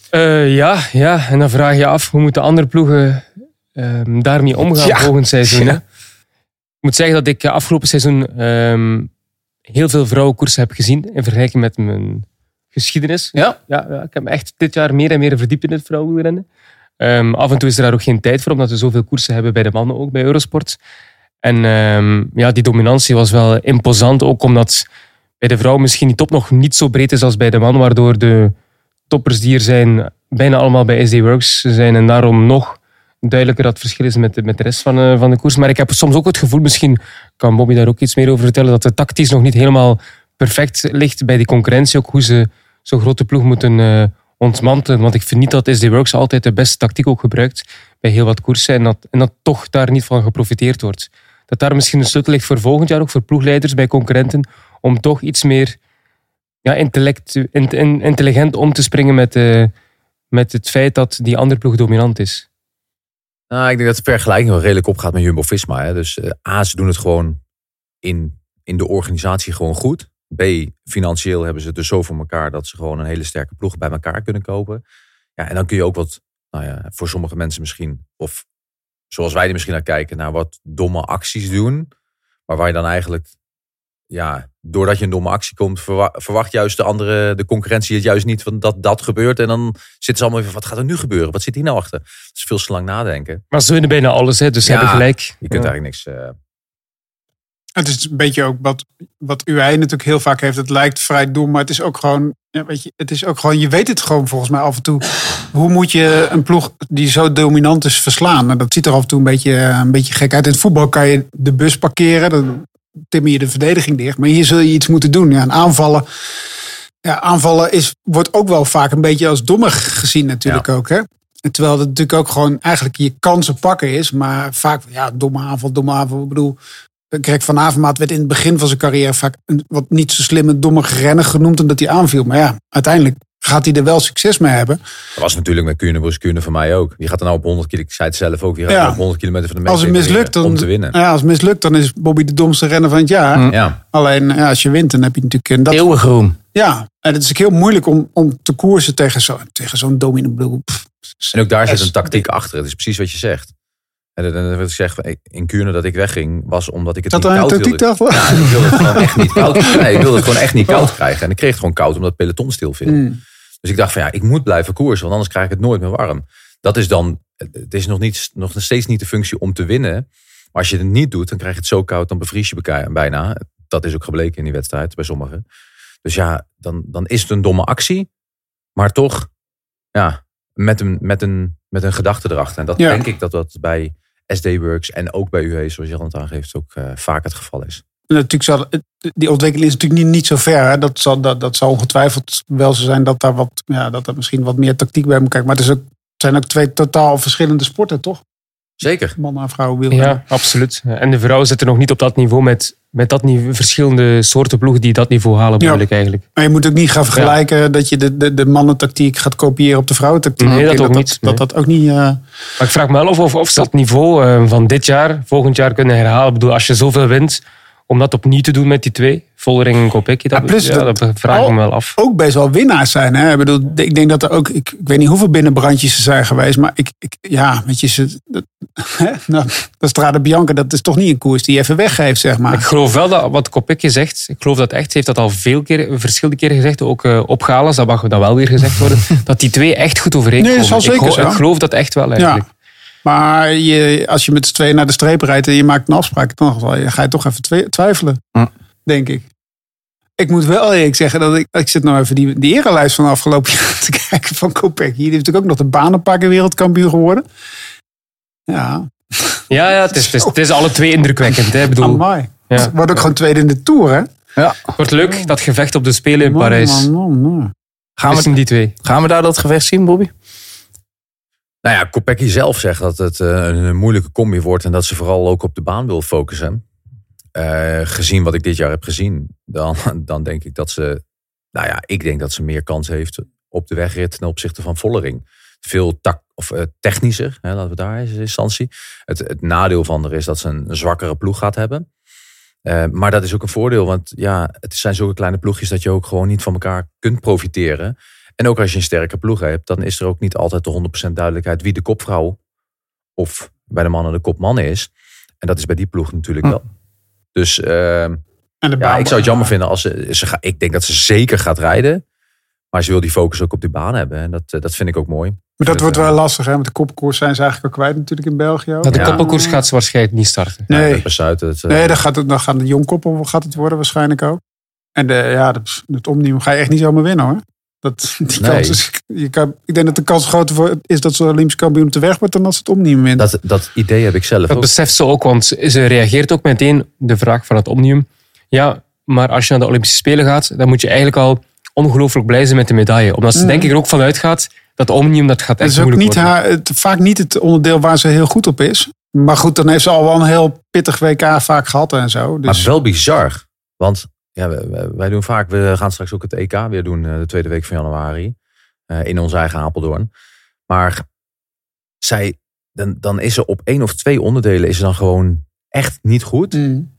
Eh, ja, ja, en dan vraag je af hoe moeten andere ploegen ehm, daarmee omgaan Ja. volgend seizoen. Ja. Ik moet zeggen dat ik eh, afgelopen seizoen ehm, heel veel vrouwenkoersen heb gezien in vergelijking met mijn geschiedenis. Ja. Ja, ja, ik heb me echt dit jaar meer en meer verdiept in het vrouwenrennen. Ehm af en toe is er daar ook geen tijd voor, omdat we zoveel koersen hebben bij de mannen ook, bij Eurosport. En ehm, ja, die dominantie was wel imposant, ook omdat bij de vrouw misschien die top nog niet zo breed is als bij de man, waardoor de toppers die er zijn bijna allemaal bij SD Works zijn en daarom nog duidelijker dat verschil is met de, met de rest van, eh, van de koers. Maar ik heb soms ook het gevoel, misschien kan Bobby daar ook iets meer over vertellen, dat de tactisch nog niet helemaal perfect ligt bij die concurrentie. Ook hoe ze zo'n grote ploeg moeten eh, ontmantelen. Want ik vind niet dat SD Works altijd de beste tactiek ook gebruikt bij heel wat koersen en dat, en dat toch daar niet van geprofiteerd wordt. Dat daar misschien een sleutel ligt voor volgend jaar, ook voor ploegleiders bij concurrenten, om toch iets meer ja, intellect, in- in- intelligent om te springen met, eh, met het feit dat die andere ploeg dominant is. Nou, ik denk dat de vergelijking wel redelijk opgaat met Jumbo-Visma. Dus eh, A, ze doen het gewoon in, in de organisatie gewoon goed. B, financieel hebben ze het dus zo voor elkaar dat ze gewoon een hele sterke ploeg bij elkaar kunnen kopen. Ja, en dan kun je ook wat, nou ja, voor sommige mensen misschien, of zoals wij er misschien naar kijken, naar wat domme acties doen. Maar waar je dan eigenlijk, ja, doordat je een domme actie komt, verwa- verwacht juist de andere, de concurrentie het juist niet van dat dat gebeurt. En dan zitten ze allemaal even, wat gaat er nu gebeuren? Wat zit hier nou achter? Dat is veel te lang nadenken. Maar ze winnen bijna alles, hè, dus ze Ja, hebben gelijk. Je kunt Ja. eigenlijk niks. eh, Het is een beetje ook wat, wat UAE natuurlijk heel vaak heeft. Het lijkt vrij dom, maar het is ook gewoon. Ja, weet je, het is ook gewoon. Je weet het gewoon volgens mij af en toe. Hoe moet je een ploeg die zo dominant is verslaan? Nou, dat ziet er af en toe een beetje, een beetje gek uit. In het voetbal kan je de bus parkeren. Dan timmer je de verdediging dicht. Maar hier zul je iets moeten doen. Ja, en aanvallen. Ja, aanvallen is, wordt ook wel vaak een beetje als dommig gezien natuurlijk ook. Hè? En Terwijl het natuurlijk ook gewoon eigenlijk je kansen pakken is. Maar vaak, ja, domme aanval, domme aanval. Ik bedoel, Greg van Avermaat werd in het begin van zijn carrière vaak een wat niet zo slimme, domme renner genoemd omdat hij aanviel. Maar ja, uiteindelijk gaat hij er wel succes mee hebben. Dat was natuurlijk met Kuurne, Kuurne voor mij ook. Die gaat er nou op 100 kilometer, ik zei het zelf ook, die gaat Ja. op 100 kilometer van de Als het mislukt, dan, om te winnen. Ja, als het mislukt, dan is Bobby de domste renner van het jaar. Ja. Alleen ja, als je wint, dan heb je natuurlijk een dat. Eeuwengroen. Ja, en het is ook heel moeilijk om, om te koersen tegen zo'n tegen zo'n domino En ook daar zit een tactiek achter. Het is precies wat je zegt. En dat- wat ik zeg, in Kuurne dat ik wegging, was omdat ik het niet koud tactiek wilde. achter? Ja, ik wilde het gewoon echt niet koud Nee, ik wilde het gewoon echt niet koud krijgen. En ik kreeg het gewoon koud omdat het peloton stilviel. Hmm. Dus ik dacht van ja, ik moet blijven koersen, want anders krijg ik het nooit meer warm. Dat is dan, het is nog, niet, nog steeds niet de functie om te winnen. Maar als je het niet doet, dan krijg je het zo koud, dan bevries je bijna. Dat is ook gebleken in die wedstrijd bij sommigen. Dus ja, dan, dan is het een domme actie. Maar toch, ja, met een, met een, met een gedachte erachter. En dat Ja. denk ik dat dat bij SD-Works en ook bij UE, zoals Jan het aangeeft, ook eh, vaak het geval is. Natuurlijk zal, die ontwikkeling is natuurlijk niet, niet zo ver. Hè. Dat, zal, dat, dat zal ongetwijfeld wel zo zijn dat daar wat, ja, dat er misschien wat meer tactiek bij moet kijken. Maar het, is ook, het zijn ook twee totaal verschillende sporten, toch? Zeker. Man en vrouw wil. Ja, absoluut. En de vrouwen zitten nog niet op dat niveau met, met dat niveau, verschillende soorten ploegen die dat niveau halen, bedoel Ja. ik eigenlijk. Maar je moet ook niet gaan vergelijken dat je de, de, de mannentactiek gaat kopiëren op de vrouwentactiek. Nee, dat ook dat, niet, Dat, nee. dat ook niet. eh, Maar ik vraag me wel af of, of ze dat niveau eh, van dit jaar, volgend jaar kunnen herhalen. Ik bedoel, als je zoveel wint, om dat opnieuw te doen met die twee, Vollering en Kopecky, dat, Ja, plus ja, dat- dat vraag ik me wel af. ook best wel winnaars zijn. Hè? Ik, bedoel, ik denk dat er ook, ik, ik weet niet hoeveel binnenbrandjes er zijn geweest, maar ik, ik ja, weet je, ze, dat, nou, dat Strade Bianca, dat is toch niet een koers die je even weggeeft, zeg maar. Ik geloof wel dat wat Kopecky zegt, ik geloof dat echt, ze heeft dat al veel keer, verschillende keren gezegd, ook eh, op Galas, dat mag dan wel weer gezegd worden, dat die twee echt goed overeenkomen. Nee, dat zal ik, zeker ik geloof dat echt wel eigenlijk. Ja. Maar je, als je met z'n tweeën naar de streep rijdt en je maakt een afspraak, dan ga je toch even twijfelen, denk ik. Ik moet wel eerlijk zeggen dat ik, ik zit nou even die, die erenlijst van de afgelopen jaar te kijken van Kopecky. Die heeft natuurlijk ook nog de banenpakken wereldkampioen geworden. Ja, Ja, ja het, is, het, is, het is alle twee indrukwekkend. Hè. Ik bedoel, amai. ja. Wordt ook gewoon tweede in de Tour, hè? Ja. Wordt leuk, dat gevecht op de Spelen in Parijs. man, man, man. Gaan we, die twee. gaan we daar dat gevecht zien, Bobby? Nou ja, Kopecky zelf zegt dat het eh, een moeilijke combi wordt en dat ze vooral ook op de baan wil focussen. Eh, gezien wat ik dit jaar heb gezien, dan, dan denk ik dat ze, nou ja, ik denk dat ze meer kans heeft op de wegrit ten opzichte van Vollering. Veel tak, of, eh, technischer, hè, laten we daar eens in instantie. Het, nadeel van er is dat ze een zwakkere ploeg gaat hebben. Maar dat is ook een voordeel, want ja, het zijn zulke kleine ploegjes dat je ook gewoon niet van elkaar kunt profiteren. En ook als je een sterke ploeg hebt, dan is er ook niet altijd de 100% duidelijkheid wie de kopvrouw of bij de mannen de kopman is. En dat is bij die ploeg natuurlijk wel. Dus eh, En de ja, baan- ik zou het jammer vinden als ze, ze ga, ik denk dat ze zeker gaat rijden. Maar ze wil die focus ook op die baan hebben. En dat, eh, dat vind ik ook mooi. Maar dat Dus, wordt eh, wel lastig, hè? Met de kopkoers zijn ze eigenlijk al kwijt natuurlijk in België. ook. Dat de Ja. koppelkoers gaat ze waarschijnlijk niet starten. Nee. dat besluit het. eh, Nee, dan gaat het, dan gaat het jongkoppel gaat het worden waarschijnlijk ook. En de, ja, het, het omnieuw ga je echt niet zomaar winnen hoor. Dat, die Nee. kans is, je kan, ik denk dat de kans groter voor is dat ze Olympisch kampioen op de weg wordt dan als ze het omnieuw wint. dat, dat idee heb ik zelf Dat ook. beseft ze ook, want ze reageert ook meteen de vraag van het Omnium. Ja, maar als je naar de Olympische Spelen gaat, dan moet je eigenlijk al ongelooflijk blij zijn met de medaille. Omdat ze Mhm. denk ik er ook van uitgaat dat de Omnium, dat gaat Het echt is ook moeilijk niet worden. haar, het, vaak niet het onderdeel waar ze heel goed op is. Maar goed, dan heeft ze al wel een heel pittig WK vaak gehad en zo. Dus, Maar wel bizar. Want ja, wij- doen vaak, we gaan straks ook het EK weer doen eh, de tweede week van januari. eh, in ons eigen Apeldoorn. Maar zij, dan, dan is ze op één of twee onderdelen is ze dan gewoon echt niet goed. Mm.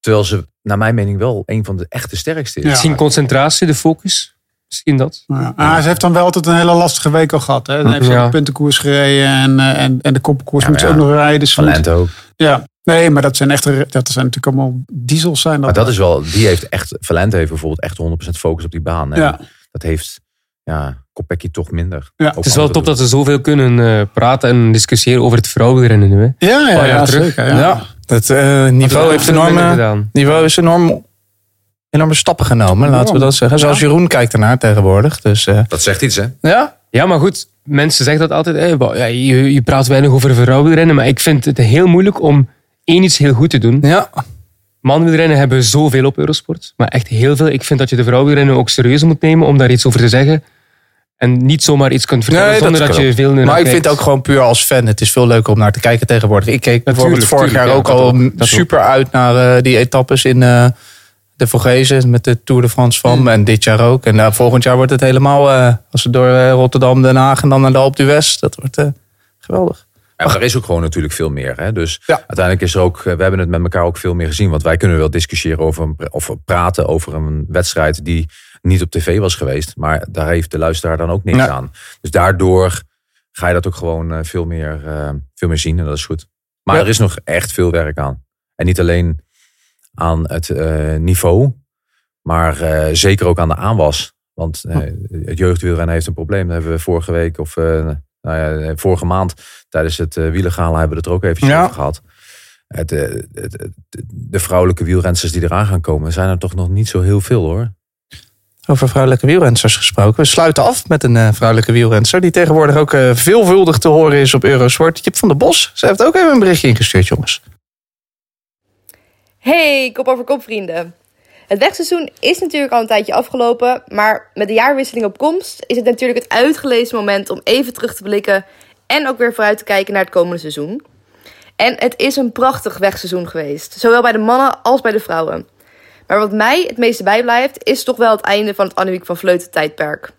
Terwijl ze, naar mijn mening, wel een van de echte sterkste is. Ja. Misschien concentratie, de focus. Misschien dat. Ja. Ah, ze heeft dan wel altijd een hele lastige week al gehad. Hè. Dan heeft ze Ja. de puntenkoers gereden en, eh, en, en de koppenkoers Ja, moet ze ook nog rijden. Dus Talent ook. ja, nee, maar dat zijn echte, dat zijn natuurlijk allemaal diesels zijn. Dat Maar dat is wel, die heeft echt, Valente heeft bijvoorbeeld echt 100% focus op die baan. En Ja. dat heeft, ja, Kopecky toch minder. Ja. Het is wel top dat ze zoveel kunnen eh, praten en discussiëren over het vrouwenrennen nu. Hè. Ja, ja, paar jaar ja, terug. zeker. Ja. Ja, het eh, niveau, heeft enorme, gedaan. niveau is enorm, enorme stappen genomen, laten we dat zeggen. Zoals Jeroen kijkt ernaar tegenwoordig. Dus eh, Dat zegt iets, hè? ja, Ja, maar goed, mensen zeggen dat altijd. Hè, wa- ja, je, je praat weinig over vrouwenrennen, maar ik vind het heel moeilijk om één iets heel goed te doen. ja. Mannenwielrennen hebben zoveel op Eurosport, maar echt heel veel. Ik vind dat je de vrouwenrennen ook serieus moet nemen om daar iets over te zeggen. En niet zomaar iets kunt vertellen zonder dat, je veel Maar ik kijkt. vind het ook gewoon puur als fan. Het is veel leuker om naar te kijken tegenwoordig. Ik keek bijvoorbeeld vorig jaar ook al ook, super uit naar eh, die etappes in eh, de Vogezen met de Tour de France van. Mm. En dit jaar ook. En uh, volgend jaar wordt het helemaal, als we door Rotterdam, Den Haag en dan naar de Alpe d'Huez. Dat wordt geweldig. Ja, maar er is ook gewoon natuurlijk veel meer. Hè? Dus ja. uiteindelijk is er ook, we hebben het met elkaar ook veel meer gezien. Want wij kunnen wel discussiëren over, of praten over een wedstrijd die niet op tv was geweest. Maar daar heeft de luisteraar dan ook niks ja. aan. Dus daardoor ga je dat ook gewoon uh, veel, meer, uh, veel meer zien. En dat is goed. Maar er is nog echt veel werk aan. En niet alleen aan het uh, niveau. Maar zeker ook aan de aanwas. Want het jeugdwielrennen heeft een probleem. Dat hebben we vorige week of nou ja, vorige maand tijdens het uh, wielergala hebben we het er ook ja. over gehad. Het, het, het, de vrouwelijke wielrensters die eraan gaan komen, zijn er toch nog niet zo heel veel hoor. Over vrouwelijke wielrensters gesproken. We sluiten af met een uh, vrouwelijke wielrenster. Die tegenwoordig ook uh, veelvuldig te horen is op Eurosport. Jip van der Bos. Ze heeft ook even een berichtje ingestuurd, jongens. Hey, kop over kop, vrienden. Het wegseizoen is natuurlijk al een tijdje afgelopen. Maar met de jaarwisseling op komst is het natuurlijk het uitgelezen moment om even terug te blikken. En ook weer vooruit te kijken naar het komende seizoen. En het is een prachtig wegseizoen geweest. Zowel bij de mannen als bij de vrouwen. Maar wat mij het meeste bijblijft, is toch wel het einde van het Annemiek van Vleuten tijdperk.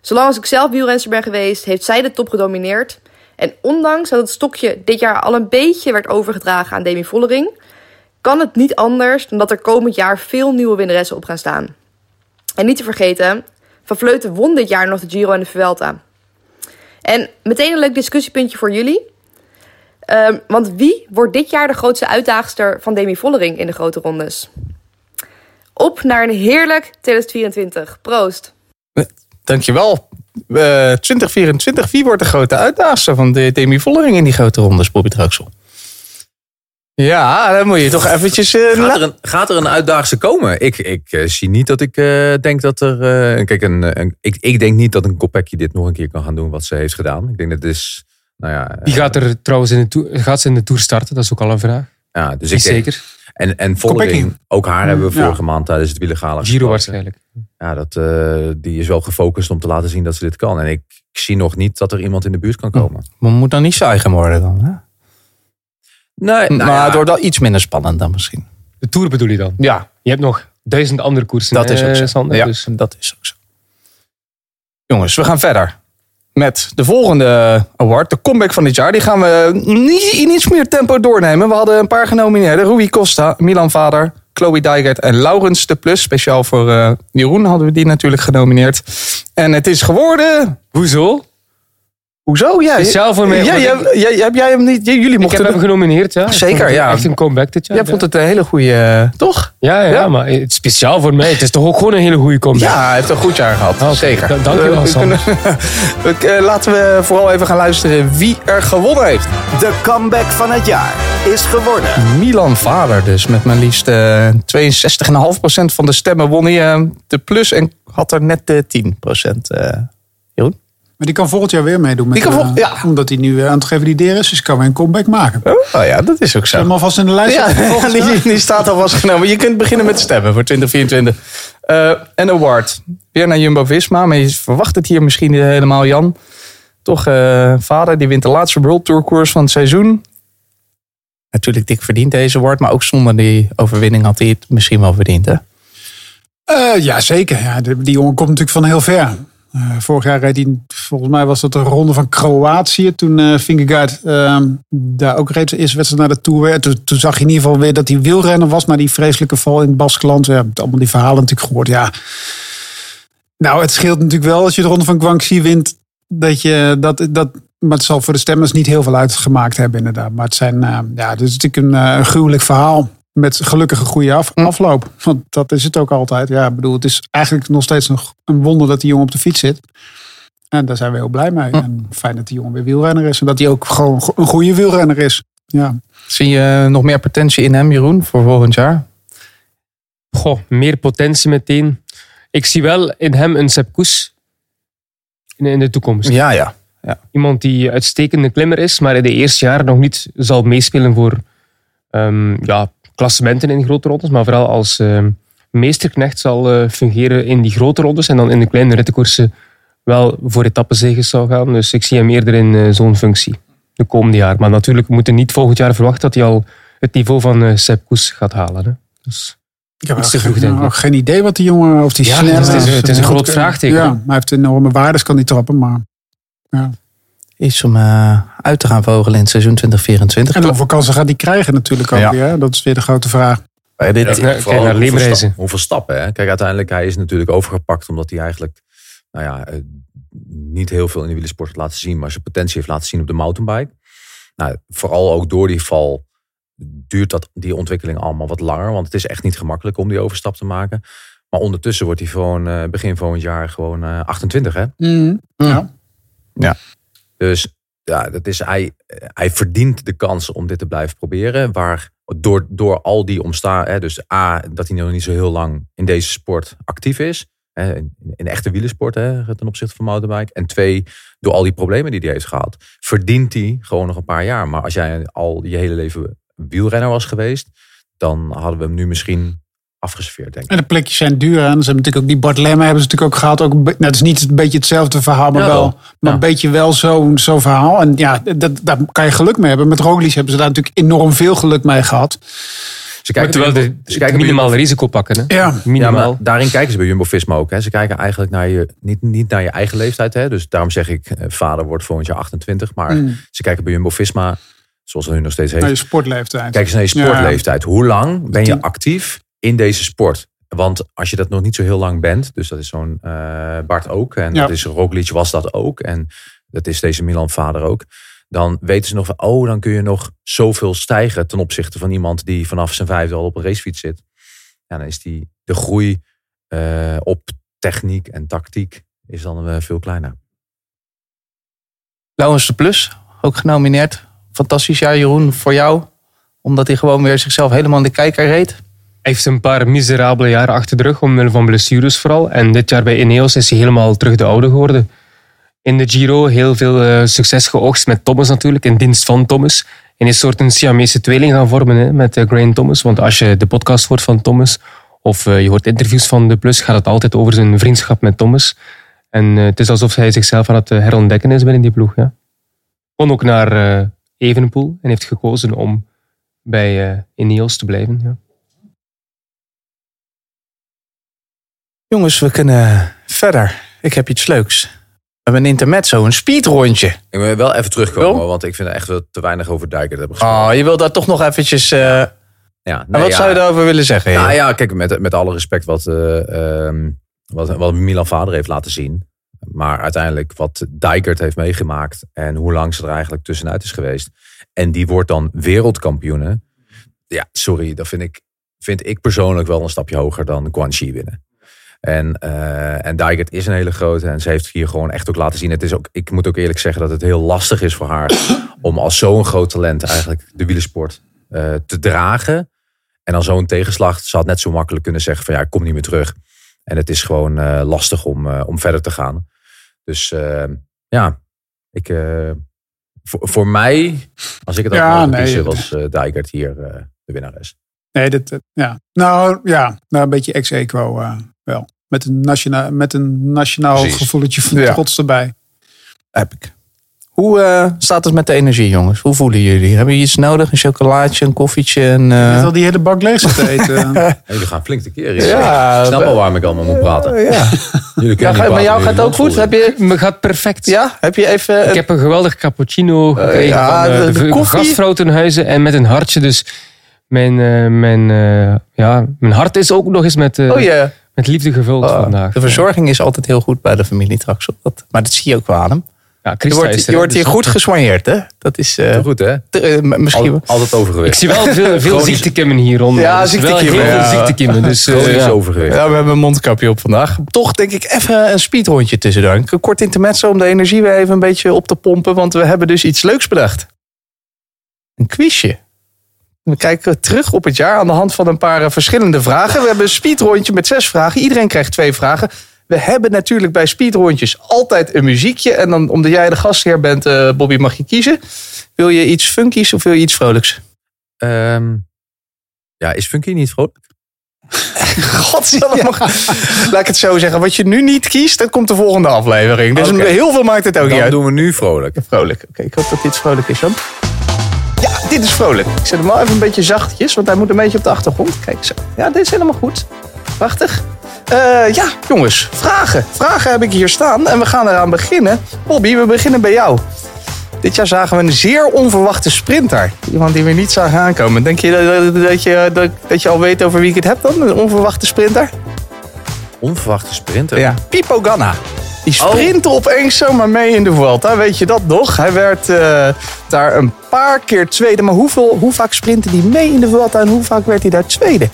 Zolang als ik zelf wielrenster ben geweest, heeft zij de top gedomineerd. En ondanks dat het stokje dit jaar al een beetje werd overgedragen aan Demi Vollering, kan het niet anders dan dat er komend jaar veel nieuwe winnaressen op gaan staan. En niet te vergeten, Van Vleuten won dit jaar nog de Giro en de Vuelta. En meteen een leuk discussiepuntje voor jullie. Um, want wie wordt dit jaar de grootste uitdagster van Demi Vollering in de grote rondes? Op naar een heerlijk 2024. Proost. Dankjewel. Uh, 2024, wie wordt de grote uitdagster van de Demi Vollering in die grote rondes, Bobby Truxel? Ja, dan moet je toch eventjes... Uh, gaat, er een, gaat er een uitdagster komen? Ik, ik uh, zie niet dat ik uh, denk dat er... kijk, een, een, ik, ik denk niet dat een Kopecky dit nog een keer kan gaan doen wat ze heeft gedaan. Ik denk dat het is... Nou ja, Die gaat er trouwens in de, toer, gaat ze in de Tour starten? Dat is ook al een vraag. Ja, dus ik denk, zeker. En, en Vollering, ook haar hebben we vorige ja. maand tijdens het wielergala Giro waarschijnlijk. Ja, dat, uh, die is wel gefocust om te laten zien dat ze dit kan. En ik, ik zie nog niet dat er iemand in de buurt kan komen. Maar moet dan niet zuigen worden dan, hè? Nee, nou maar ja. door dat iets minder spannend dan misschien. De Tour bedoel je dan? Ja. Je hebt nog duizend andere koersen. Dat is ook zo. Eh, Sander, ja, dus. dat is ook zo. Jongens, we gaan verder. Met de volgende award, de comeback van dit jaar. Die gaan we niet in iets meer tempo doornemen. We hadden een paar genomineerden. Rui Costa, Milan Vader, Chloe Dijgert en Laurens de Plus. Speciaal voor uh, Jeroen hadden we die natuurlijk genomineerd. En het is geworden... Hoezo? Hoezo? Ja, Speciaal voor mij. Ja, jij, jij, heb jij hem niet? Jullie mochten ik heb hem genomineerd, ja. Zeker, ja. Echt een comeback dit jaar. Jij vond het een hele goede, toch? Ja, ja, ja, maar het is speciaal voor mij. Het is toch ook gewoon een hele goede comeback. Ja, hij heeft een goed jaar gehad. Oh, Zeker. Da dank je wel, Sander. uh, laten we vooral even gaan luisteren wie er gewonnen heeft. De comeback van het jaar is geworden. Milan Vader dus. Met maar liefst uh, 62,5% van de stemmen won hij uh, de plus en had er net de 10%. Jeroen? Maar die kan volgend jaar weer meedoen. Met die kan vol- ja. Omdat hij nu weer aan het revalideren is. Dus kan weer een comeback maken. Oh ja, dat is ook zo. Zet hem alvast in de lijst. Ja, die, die, staat alvast genomen. Je kunt beginnen met stemmen voor 2024. Uh, een award. Weer naar Jumbo-Visma. Maar je verwacht het hier misschien niet helemaal, Jan. Toch, uh, vader, die wint de laatste World Tour koers van het seizoen. Natuurlijk dik verdiend deze award. Maar ook zonder die overwinning had hij het misschien wel verdiend, hè? Uh, ja, zeker. Ja, die, die jongen komt natuurlijk van heel ver. Uh, vorig jaar reed hij, volgens mij was dat de ronde van Kroatië. Toen uh, daar ook reed eerste wedstrijd naar de Tour. Toen, toen, zag je in ieder geval weer dat hij wielrenner was. Na die vreselijke val in het Baskeland. Ja, allemaal die verhalen natuurlijk gehoord. Ja. Nou, het scheelt natuurlijk wel als je de ronde van Guangxi wint. Dat je dat, dat, maar het zal voor de stemmers niet heel veel uitgemaakt hebben inderdaad. Maar het zijn, uh, ja, is natuurlijk een, een gruwelijk verhaal. Met gelukkig een goede af, afloop. Want dat is het ook altijd. Ja, ik bedoel, het is eigenlijk nog steeds nog een wonder dat die jongen op de fiets zit. En daar zijn we heel blij mee. En fijn dat die jongen weer wielrenner is. En dat hij ook gewoon een goede wielrenner is. Ja. Zie je nog meer potentie in hem, Jeroen, voor volgend jaar? Goh, meer potentie meteen. Ik zie wel in hem een Sepp Koes in, in de toekomst. Ja, ja, ja. Iemand die uitstekende klimmer is, maar in de eerste jaren nog niet zal meespelen voor um, ja, klassementen in grote rondes, maar vooral als uh, meesterknecht zal uh, fungeren in die grote rondes en dan in de kleine rittenkoersen wel voor etappezeges zou gaan. Dus ik zie hem eerder in eh, zo'n functie de komende jaar. Maar natuurlijk we moeten niet volgend jaar verwachten dat hij al het niveau van eh Sepp Koes gaat halen. Hè. Dus Ik heb vroeg, geen, denk ik. ook geen idee wat die jongen, of die Ja, snel is- het is- het is een groot eh, vraagteken, Ja, hè? hij heeft enorme waardes, kan die trappen. Maar, ja. Iets om eh, uit te gaan vogelen in het seizoen 2024. En hoeveel kansen gaat hij krijgen natuurlijk ook Ja. weer. hè? Dat is weer de grote vraag. Bij dit, Ja, kijk naar sta- hoeveel stappen. Hè? Kijk, uiteindelijk, hij is natuurlijk overgepakt omdat hij eigenlijk nou ja, eh, niet heel veel in de wielersport heeft laten zien, maar zijn potentie heeft laten zien op de mountainbike. Nou, vooral ook door die val duurt dat, die ontwikkeling allemaal wat langer, want het is echt niet gemakkelijk om die overstap te maken. Maar ondertussen wordt hij gewoon eh, begin volgend jaar gewoon eh, 28, hè? Ja. Dus ja, dat is, hij, hij verdient de kans om dit te blijven proberen. Waar door, door al die omstaan, dus A, dat hij nog niet zo heel lang in deze sport actief is. Hè, in, echte wielersport hè, ten opzichte van mountainbike. En twee, door al die problemen die hij heeft gehad, verdient hij gewoon nog een paar jaar. Maar als jij al je hele leven wielrenner was geweest, dan hadden we hem nu misschien afgeserveerd, denk ik. En de plekjes zijn duur. En ze hebben natuurlijk ook die Bart Lemmer hebben ze natuurlijk ook gehad. Ook, nou, het is niet een beetje hetzelfde verhaal, maar Ja, wel, wel. maar Ja. een beetje wel zo'n zo'n verhaal. En ja, dat, daar kan je geluk mee hebben. Met Roglic hebben ze daar natuurlijk enorm veel geluk mee gehad. Ze Maar terwijl de, ze kijken bij minimale risico pakken. Hè? Ja. Ja, Minimaal. maar daarin kijken ze bij Jumbo-Visma ook. Hè. Ze kijken eigenlijk naar je, niet, niet naar je eigen leeftijd. Hè. Dus daarom zeg ik, eh, vader wordt volgend jaar 28. Maar Mm. ze kijken bij Jumbo-Visma, zoals het nu nog steeds heet. Naar je sportleeftijd. Kijk eens naar je Ja. sportleeftijd. Hoe lang ben je actief in deze sport? Want als je dat nog niet zo heel lang bent, dus dat is zo'n eh, Bart ook, en Ja. dat is Roglic was dat ook, en dat is deze Milan-vader ook, dan weten ze nog van, oh, dan kun je nog zoveel stijgen ten opzichte van iemand die vanaf zijn vijfde al op een racefiets zit. Ja, dan is die, de groei eh, op techniek en tactiek is dan eh, veel kleiner. Laurens de Plus, ook genomineerd. Fantastisch jaar, Jeroen, voor jou. Omdat hij gewoon weer zichzelf helemaal in de kijker reed. Hij heeft een paar miserabele jaren achter de rug, omwille van blessures vooral. En dit jaar bij Ineos is hij helemaal terug de oude geworden. In de Giro heel veel eh, succes geoogst met Thomas natuurlijk, in dienst van Thomas. En is een soort een Siamese tweeling gaan vormen hè, met Graham Thomas. Want als je de podcast hoort van Thomas, of eh, je hoort interviews van de Plus, gaat het altijd over zijn vriendschap met Thomas. En het is alsof hij zichzelf aan het herontdekken is binnen die ploeg. Ja. Kon ook naar Evenepoel en heeft gekozen om bij Ineos te blijven. Ja. Jongens, we kunnen verder. Ik heb iets leuks. We hebben een intermezzo, een speedrondje. Ik wil wel even terugkomen, want ik vind echt wel te weinig over Dijker te hebben gesproken. Oh, je wil daar toch nog eventjes... eh, ja, en nee, wat ja. zou je daarover willen zeggen? Nou ja, kijk, met, met alle respect wat, eh, ehm, wat, wat Milan Vader heeft laten zien. Maar uiteindelijk wat Dijkert heeft meegemaakt en hoe lang ze er eigenlijk tussenuit is geweest. En die wordt dan wereldkampioene. Ja, sorry, dat vind ik, vind ik persoonlijk wel een stapje hoger dan Quan Chi winnen. En, eh en Dijkert is een hele grote en ze heeft hier gewoon echt ook laten zien. Het is ook, ik moet ook eerlijk zeggen dat het heel lastig is voor haar om als zo'n groot talent eigenlijk de wielersport eh, te dragen. En dan zo'n tegenslag, ze had net zo makkelijk kunnen zeggen van ja, ik kom niet meer terug. En het is gewoon eh, lastig om, eh, om verder te gaan. Dus ja, ik, eh, voor, voor mij, als ik het had Ja, mogen nee, kiezen, was eh Dijkert hier eh, de winnares. Nee, dat, ja. Nou ja, nou, een beetje ex-equo eh, wel. Met een, nationaal, met een nationaal Precies. gevoeletje van Ja. trots erbij. Heb ik. Hoe eh, staat het met de energie, jongens? Hoe voelen jullie? Hebben jullie iets nodig? Een chocolaatje, een koffietje? Een, eh, hebt al die hele bak leeg zitten eten. Jullie gaan flink te keren. Ja, ik snap we- al waarom ik allemaal moet praten. ja. Jullie Ja, ga- praten maar jou gaat ook goed? Heb je, Me gaat perfect. ja? Heb je even... Ik heb een geweldig cappuccino gekregen ja, van eh, de- de, de koffie. gastvrouw ten huize en met een hartje. Dus mijn, eh, mijn, eh, ja, mijn hart is ook nog eens met, eh, oh ja. Met liefde gevuld Oh, vandaag. de verzorging is altijd heel goed bij de familie Traxel. Dat, maar dat zie je ook wel aan hem. Ja, Je wordt, er, je wordt hier dus- goed gesoigneerd, hè? Dat is eh, doen. Goed hè? te- eh, misschien... Al- altijd Ik overgewicht. zie wel veel, veel ziektekimmen hieronder. Ja, Dus wel ziektekimmen, Heel ja. veel ziektekimmen. Dus, eh, Chronisch ja. overgewicht. Ja, we hebben een mondkapje op vandaag. Toch denk ik even een speedrondje tussendoor. Een kort intermezzo om de energie weer even een beetje op te pompen. Want we hebben dus iets leuks bedacht. Een quizje. We kijken terug op het jaar aan de hand van een paar eh, verschillende vragen. We hebben een speedrondje met zes vragen. Iedereen krijgt twee vragen. We hebben natuurlijk bij speedrondjes altijd een muziekje. En dan, omdat jij de gastheer bent, eh, Bobby, mag je kiezen. Wil je iets funkies of wil je iets vrolijks? Ehm, ja, is Funky niet vrolijk? Godsamme. Laat ik het zo zeggen. Wat je nu niet kiest, dat komt de volgende aflevering. Dus heel veel maakt het ook niet Dan uit. doen we nu vrolijk. Vrolijk. Oké, ik hoop dat dit vrolijk is, Jan. Dit is vrolijk. Ik zet hem wel even een beetje zachtjes, want hij moet een beetje op de achtergrond. Kijk zo. Ja, dit is helemaal goed. Prachtig. Eh, ja, jongens, vragen. Vragen heb ik hier staan en we gaan eraan beginnen. Bobby, we beginnen bij jou. Dit jaar zagen we een zeer onverwachte sprinter. Iemand die we niet zagen aankomen. Denk je dat, dat, dat je dat, dat je al weet over wie ik het heb dan? Een onverwachte sprinter? Onverwachte sprinter. Ja, Pipo Ganna. Die sprintte opeens zomaar mee in de Vuelta. Weet je dat nog? Hij werd eh, daar een paar keer tweede. Maar hoeveel, hoe vaak sprintte hij mee in de Vuelta en hoe vaak werd hij daar tweede?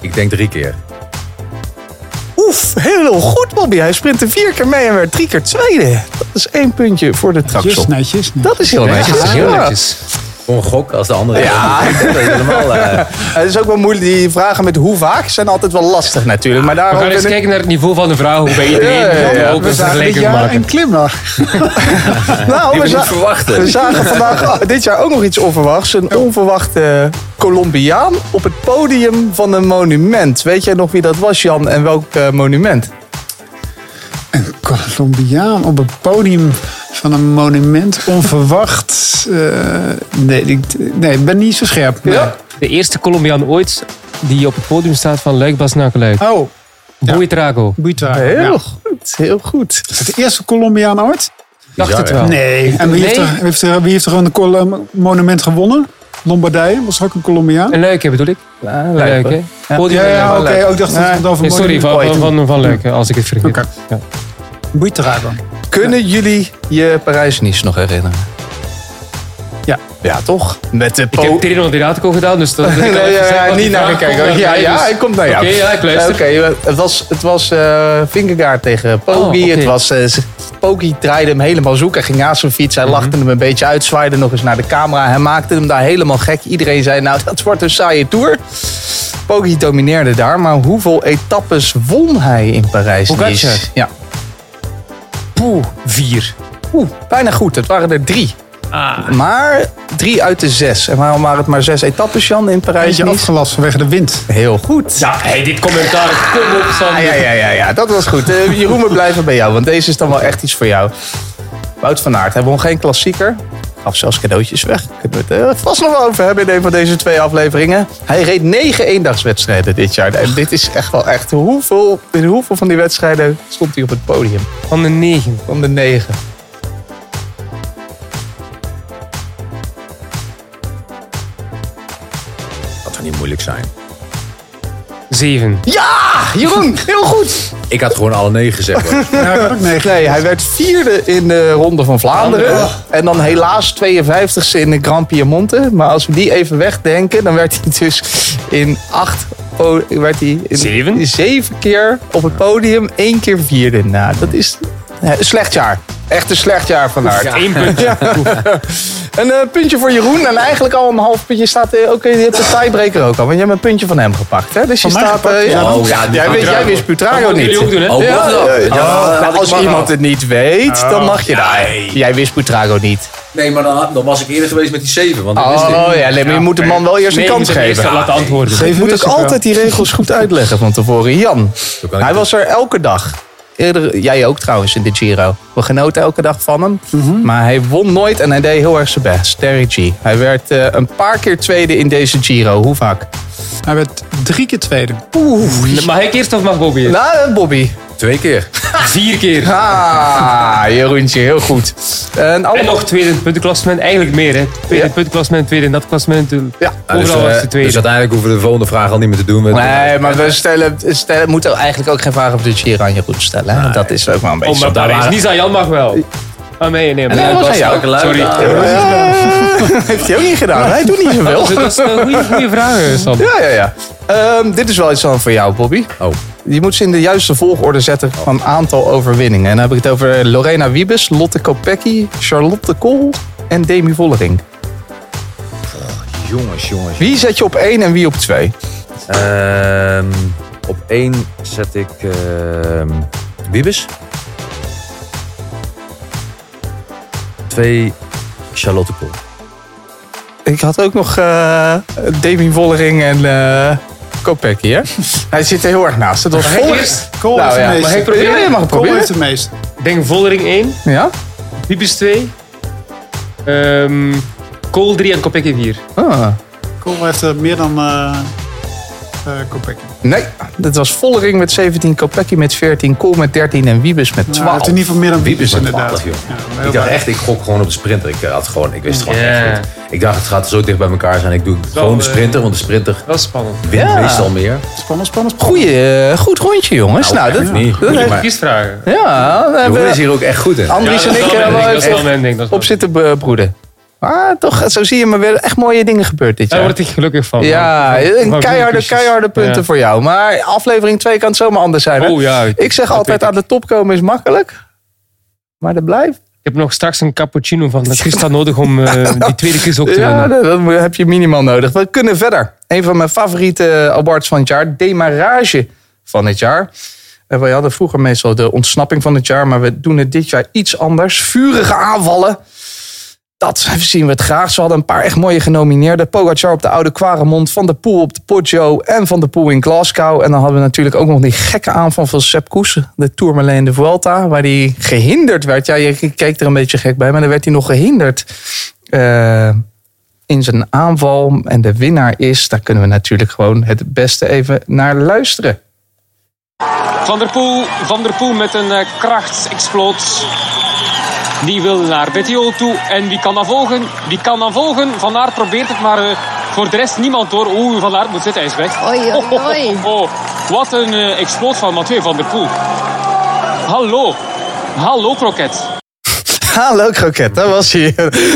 Ik denk drie keer. Oef, heel goed Bobby. Hij sprintte vier keer mee en werd drie keer tweede. Dat is één puntje voor de Netjes, Traxel. netjes. Dat is heel netjes. Dat is heel Ja. netjes. Gewoon een gok als de andere. Ja. dat is helemaal... eh, Het is ook wel moeilijk. Die vragen met hoe vaak zijn altijd wel lastig natuurlijk. Maar We daarom gaan eens ben ik- kijken naar het niveau van de vraag. Hoe bij iedereen Ja, ja, ja. ook We een zagen dit vergelijking jaar maken. een klimmer. Nou, we, we verwachten. we zagen vandaag dit jaar ook nog iets onverwachts. Een onverwachte Colombiaan op het podium van een monument. Weet jij nog wie dat was, Jan? En welk eh, monument? Een Colombiaan op het podium van een monument. Onverwacht. Eh, nee, ik, nee, ik ben niet zo scherp. Nee. De eerste Colombiaan ooit die op het podium staat van Luik Bas naar Luik. Oh, Boeitrago. Buita. Heel Ja. goed, heel goed. Is het de eerste Colombiaan ooit? Dacht het wel. Nee. En wie, heeft, er, heeft, er, wie heeft er een Col- monument gewonnen? Lombardije, was ook een Colombiaan? En Luik, hè, bedoel ik. Ja, Luik, hè. Podium Ja, ja oké. ook dacht dat het over sorry, van, monument- van, van, van hè, als ik het vergeet. Oké. Ja. Buitrago. Kunnen jullie je Parijs-Nice nog herinneren? Ja. Ja, toch? Met de Ik heb Terino Adriatico gedaan, dus dat... Nee, ja, ja, niet naar gekeken. Ja, ja, hij komt naar jou. Oké, ja, ik luister. Oké, het was, het was eh Vingegaard tegen Poggi. Oh, oké. Het was, eh, z- Poggi draaide hem helemaal zoek. Hij ging naast zijn fiets. Hij Mhm. lachte hem een beetje uit. Zwaaide nog eens naar de camera. Hij maakte hem daar helemaal gek. Iedereen zei, nou, dat wordt een saaie tour. Poggi domineerde daar. Maar hoeveel etappes won hij in Parijs? Pogacar. Ja. Poeh, vier. Oeh, bijna goed. Het waren er drie. Ah. Maar drie uit de zes. En waarom waren het maar zes etappes, Jan, in Parijs? Eentje afgelast vanwege de wind. Heel goed. Ja, hey, dit commentaar, kom op, Sander. Ja, ja, ja, ja, dat was goed. Eh, Jeroen, we blijven bij jou, want deze is dan wel echt iets voor jou. Wout van Aert, hij won geen klassieker. Gaf zelfs cadeautjes weg. Kunnen we het eh, vast nog wel over hebben in een van deze twee afleveringen. Hij reed negen eendagswedstrijden dit jaar. En dit is echt wel echt... Hoeveel, in hoeveel van die wedstrijden stond hij op het podium? Van de negen. Van de negen. Dat zou niet moeilijk zijn. Zeven. Ja, Jeroen, heel goed. Ik had gewoon alle negen gezegd. hoor. Ja, ik had ook negen. Nee, hij werd vierde in de Ronde van Vlaanderen. En dan helaas 52ste in de Grand Piemonte. Maar als we die even wegdenken, dan werd hij dus in acht... Werd hij in Zeven? zeven keer op het podium, één keer vierde. Nou, dat is slecht jaar. Echt een slecht jaar van Aert. Eén puntje. Een eh, puntje voor Jeroen en eigenlijk al een half puntje staat... eh, Oké, je hebt de tiebreaker ook al, want je hebt een puntje van hem gepakt. Hè? Dus je Van mij staat... eh, ja, Oh, ja, die jij, weet, jij wist Butrago Dat niet. moeten jullie ook doen, hè? Oh, Ja, ik als iemand het niet weet, dan mag je daar. Jij wist Butrago niet. Nee, maar dan, dan was ik eerder geweest met die zeven. Want ik wist Oh ja, nee, maar je moet de man wel eerst een Nee, kans geven. laten antwoorden. Je moet ook altijd die regels goed uitleggen van tevoren. Jan, hij was er elke dag. Eerder, jij ook trouwens in de Giro. We genoten elke dag van hem. Maar hij won nooit en hij deed heel erg zijn best. Terry G. Hij werd eh, een paar keer tweede in deze Giro. Hoe vaak? Hij werd drie keer tweede. Mag ik eerst of mag Bobby? Nou, Bobby. Twee keer. Vier keer. Ah, Jeroentje, heel goed. En En allemaal... nog tweede in het puntenklassement. Eigenlijk meer, hè. Tweede in Ja. het puntenklassement, tweede in dat klassement. Ja. Ja, dus, Overal was eh, de tweede. dus uiteindelijk hoeven we de volgende vraag al niet meer te doen. Met, Nee, maar we stellen, stellen, moeten eigenlijk ook geen vragen over de Giro aan Jeroen stellen. Hè? Dat is ook wel een beetje Oh, maar zo. daar is niet aan Jan mag wel. Ah, nee, nee. Nee, dat was aan jou. Sorry. Ja, heeft hij ook niet gedaan. Hij doet niet zoveel. Dat is, een goede, goede vraag, Sander. Ja, ja, ja. Ehm, dit is wel iets dan voor jou, Bobby. Oh. Je moet ze in de juiste volgorde zetten van aantal overwinningen. En dan heb ik het over Lorena Wiebes, Lotte Kopecky, Charlotte Kool en Demi Vollering. Jongens, jongens. Wie zet je op één en wie op twee? Ehm, op één zet ik ehm Wiebes. Twee Charlotte Kool. Ik had ook nog eh, Demi Vollering en eh Kopecky, hè? Hij zit er heel erg naast. Het was vol- eerst? Kool Nou heeft ja, de meeste. mag ik proberen? Ja, je mag het Kool proberen. heeft de meeste. Ik denk Vollering 1, Ja? Piepers 2, ehm Kool 3 en Kopecky 4. Ah. Kool heeft er meer dan eh eh Kopecky. Nee, dat was Vollering met 17, Kopecky met 14, Kool met 13 en Wiebes met Ja, 12. hij heeft in ieder geval meer dan Wiebes Wiebes met inderdaad. 12, joh. Ja, heel Ik dacht echt, ik gok gewoon op de sprinter. Ik, had gewoon, ik wist het gewoon Ja. echt. Ik dacht, het gaat zo dicht bij elkaar zijn. Ik doe gewoon de eh, sprinter, want de sprinter Dat is spannend. wint Ja. meestal meer. Spannend, spannend, spannend. Goeie, eh, goed rondje, jongens. Nou, echt dat, niet. dat Moet je heeft- me kiesvragen? ja, we Jeroen is hebben hier ook echt goed in. Andries Ja, en ik is wel hebben wel is wel even is wel op zitten bebroeden. Maar toch, zo zie je maar weer echt mooie dingen gebeurd dit Daar jaar. word ik gelukkig van. Ja, een keiharde, keiharde punten Ja. voor jou. Maar aflevering 2 kan het zomaar anders zijn. Hè? Oh ja. ik zeg altijd aan de top komen is makkelijk. Maar dat blijft. Ik heb nog straks een cappuccino van Christa nodig om eh, die tweede quiz ook te Ja, winnen. dat, dat heb je minimaal nodig. We kunnen verder. Een van mijn favoriete awards van het jaar. Demarage van het jaar. En we hadden vroeger meestal de ontsnapping van het jaar. Maar we doen het dit jaar iets anders. Vurige aanvallen. Dat zien we het graag. Ze hadden een paar echt mooie genomineerden. Pogacar op de Oude Quaremont. Van der Poel op de Poggio. En Van der Poel in Glasgow. En dan hadden we natuurlijk ook nog die gekke aanval van Sepp Koes. De Tourmalet de Vuelta. Waar hij gehinderd werd. Ja, je keek er een beetje gek bij. Maar dan werd hij nog gehinderd. eh, in zijn aanval. En de winnaar is, daar kunnen we natuurlijk gewoon het beste even naar luisteren. Van der Poel, Van der Poel met een uh, krachtsexploot. Die wil naar Bettiol toe. En wie kan dan volgen? Wie kan dan volgen? Van Aert probeert het, maar uh, voor de rest niemand hoor. Oeh, Van Aert moet zitten, hij is weg. Oei, oei, Oh, oh, oh, oh. Wat een uh, exploot van Mathieu van der Poel. Hallo. Hallo, Kroket. Hallo Kroket, daar was hij.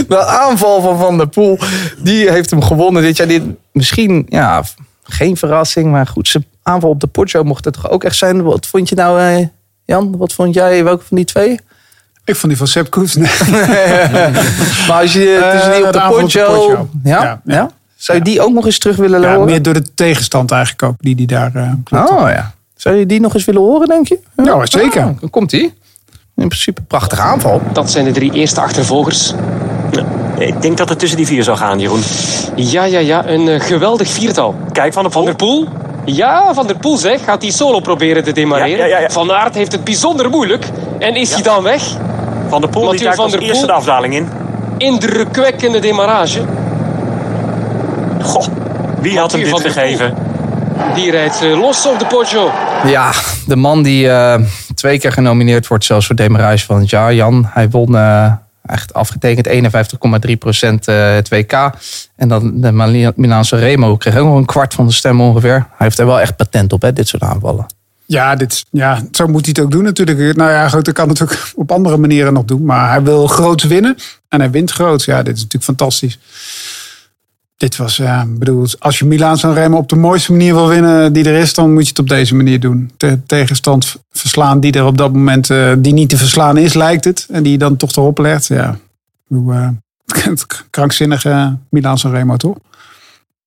De aanval van Van der Poel, die heeft hem gewonnen dit jaar. Dit, misschien, ja, geen verrassing, maar goed. Zijn aanval op de Poggio mocht het toch ook echt zijn. Wat vond je nou, eh, Jan? Wat vond jij, welke van die twee? Ik vond die van Sepp Koes. Nee. maar als je tussen die Eh, op de de aanval op de. Poggio. Ja? Ja, ja. ja. Zou je die ook nog eens terug willen Ja, horen? meer door de tegenstand eigenlijk ook, die die daar uh, klopt. Oh ja. Zou je die nog eens willen horen, denk je? Ja, zeker. Ah, dan komt die. In principe prachtige aanval. Dat zijn de drie eerste achtervolgers. Ik denk dat het tussen die vier zal gaan, Jeroen. Ja, ja, ja. Een uh, geweldig viertal. Kijk, Van der Poel. Van der Poel. Ja, Van der Poel zeg. Gaat hij solo proberen te demareren. Ja, ja, ja, ja. Van Aert heeft het bijzonder moeilijk. En is hij dan weg? Van der Poel die Mathieu van der eerste de afdaling in. Indrukwekkende demarrage. Goh, wie had hem dit gegeven? Die rijdt uh, los op de Poggio. Ja, de man die uh, twee keer genomineerd wordt, zelfs voor Demarage van het jaar, Jan. Hij won uh, echt afgetekend 51,3 procent uh, het WK. En dan de Milaanse Remo kreeg ook nog een kwart van de stem ongeveer. Hij heeft er wel echt patent op, hè, dit soort aanvallen. Ja, dit, ja, zo moet hij het ook doen natuurlijk. Nou ja, goed, kan het ook op andere manieren nog doen. Maar hij wil groots winnen. En hij wint groots. Ja, dit is natuurlijk fantastisch. Dit was, bedoel, als je Milaan San Remo op de mooiste manier wil winnen die er is, dan moet je het op deze manier doen. De tegenstand verslaan die er op dat moment, uh, die niet te verslaan is, lijkt het. En die dan toch erop legt. Ja, hoe, uh, het krankzinnige Milaan San Remo, toch?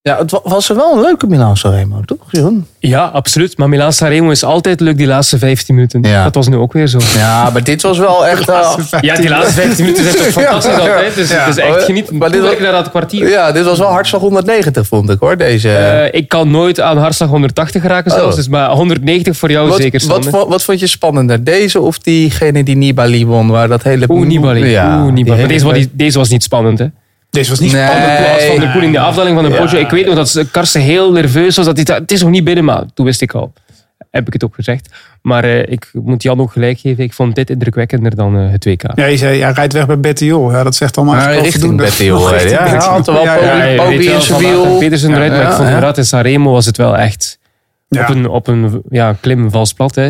Ja, het was er wel een leuke Milaan San Remo, toch, Jeroen? Ja, absoluut. Maar Milaan San Remo is altijd leuk die laatste 15 minuten. Ja. Dat was nu ook weer zo. Ja, maar dit was wel echt... Uh, ja, die laatste 15 minuten zijn toch fantastisch ja, altijd. Dus het is echt genieten. Maar dit was, naar dat kwartier. Ja, dit was wel hartslag 190, vond ik hoor. Deze... Uh, ik kan nooit aan hartslag 180 geraken zelfs. Oh. Dus maar 190 voor jou wat, zeker, wat, wat, wat, vond je spannender? Deze of diegene die Nibali won? Waar dat hele... Oeh, Nibali. Ja, Oeh, Nibali. Maar deze, was, deze was niet spannend, hè? Deze was niet nee. spannend. Als Van der Poel in de afdaling van de Poggio. Ja. Ik weet nog dat Karsten heel nerveus was. Dat hij, het is nog niet binnen, maar toen wist ik al. Heb ik het ook gezegd. Maar uh, ik moet Jan ook gelijk geven. Ik vond dit indrukwekkender dan uh, het WK. Ja, je zei, ja, rijdt weg bij Bettiol. Ja, dat zegt allemaal ja, richting Bettiol. Ja, ja, had wel ja, ja, Bobby in wiel. Petersen eruit, maar ik vond inderdaad in Sanremo was het wel echt op een, op een ja, klim vals plat. Hè.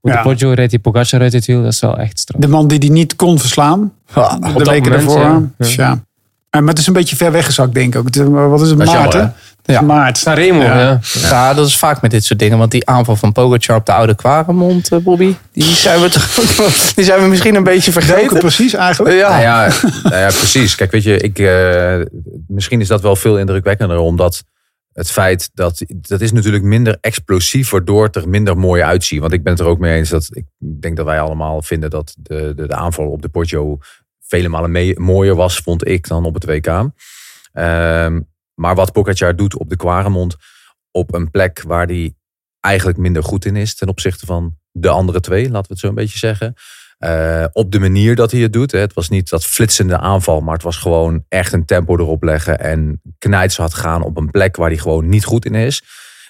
Op de Poggio rijdt die Pogacar uit het wiel. Dat is wel echt straf. De man die die niet kon verslaan. de weken ervoor. Dus ja. Maar het is een beetje ver weggezakt, denk ik ook. Wat is het, maart, hè? Ja. Maart. Sanremo, ja. Ja. ja. dat is vaak met dit soort dingen. Want die aanval van Pogacar op de oude Quaremont, uh, Bobby... die zijn, we toch, die zijn we misschien een beetje vergeten. Welke precies eigenlijk? Ja, nou ja, nou ja, precies. Kijk, weet je, ik, uh, misschien is dat wel veel indrukwekkender... omdat het feit dat... dat is natuurlijk minder explosief... waardoor het er minder mooi uitziet. Want ik ben het er ook mee eens dat... ik denk dat wij allemaal vinden dat de, de, de aanval op de Poggio vele malen mooier was, vond ik, dan op het WK. Um, maar wat Pogacar doet op de Quaremont, op een plek waar hij eigenlijk minder goed in is ten opzichte van de andere twee, laten we het zo een beetje zeggen. Eh, op de manier dat hij het doet. Hè. Het was niet dat flitsende aanval, maar het was gewoon echt een tempo erop leggen en knijts had gaan op een plek waar hij gewoon niet goed in is.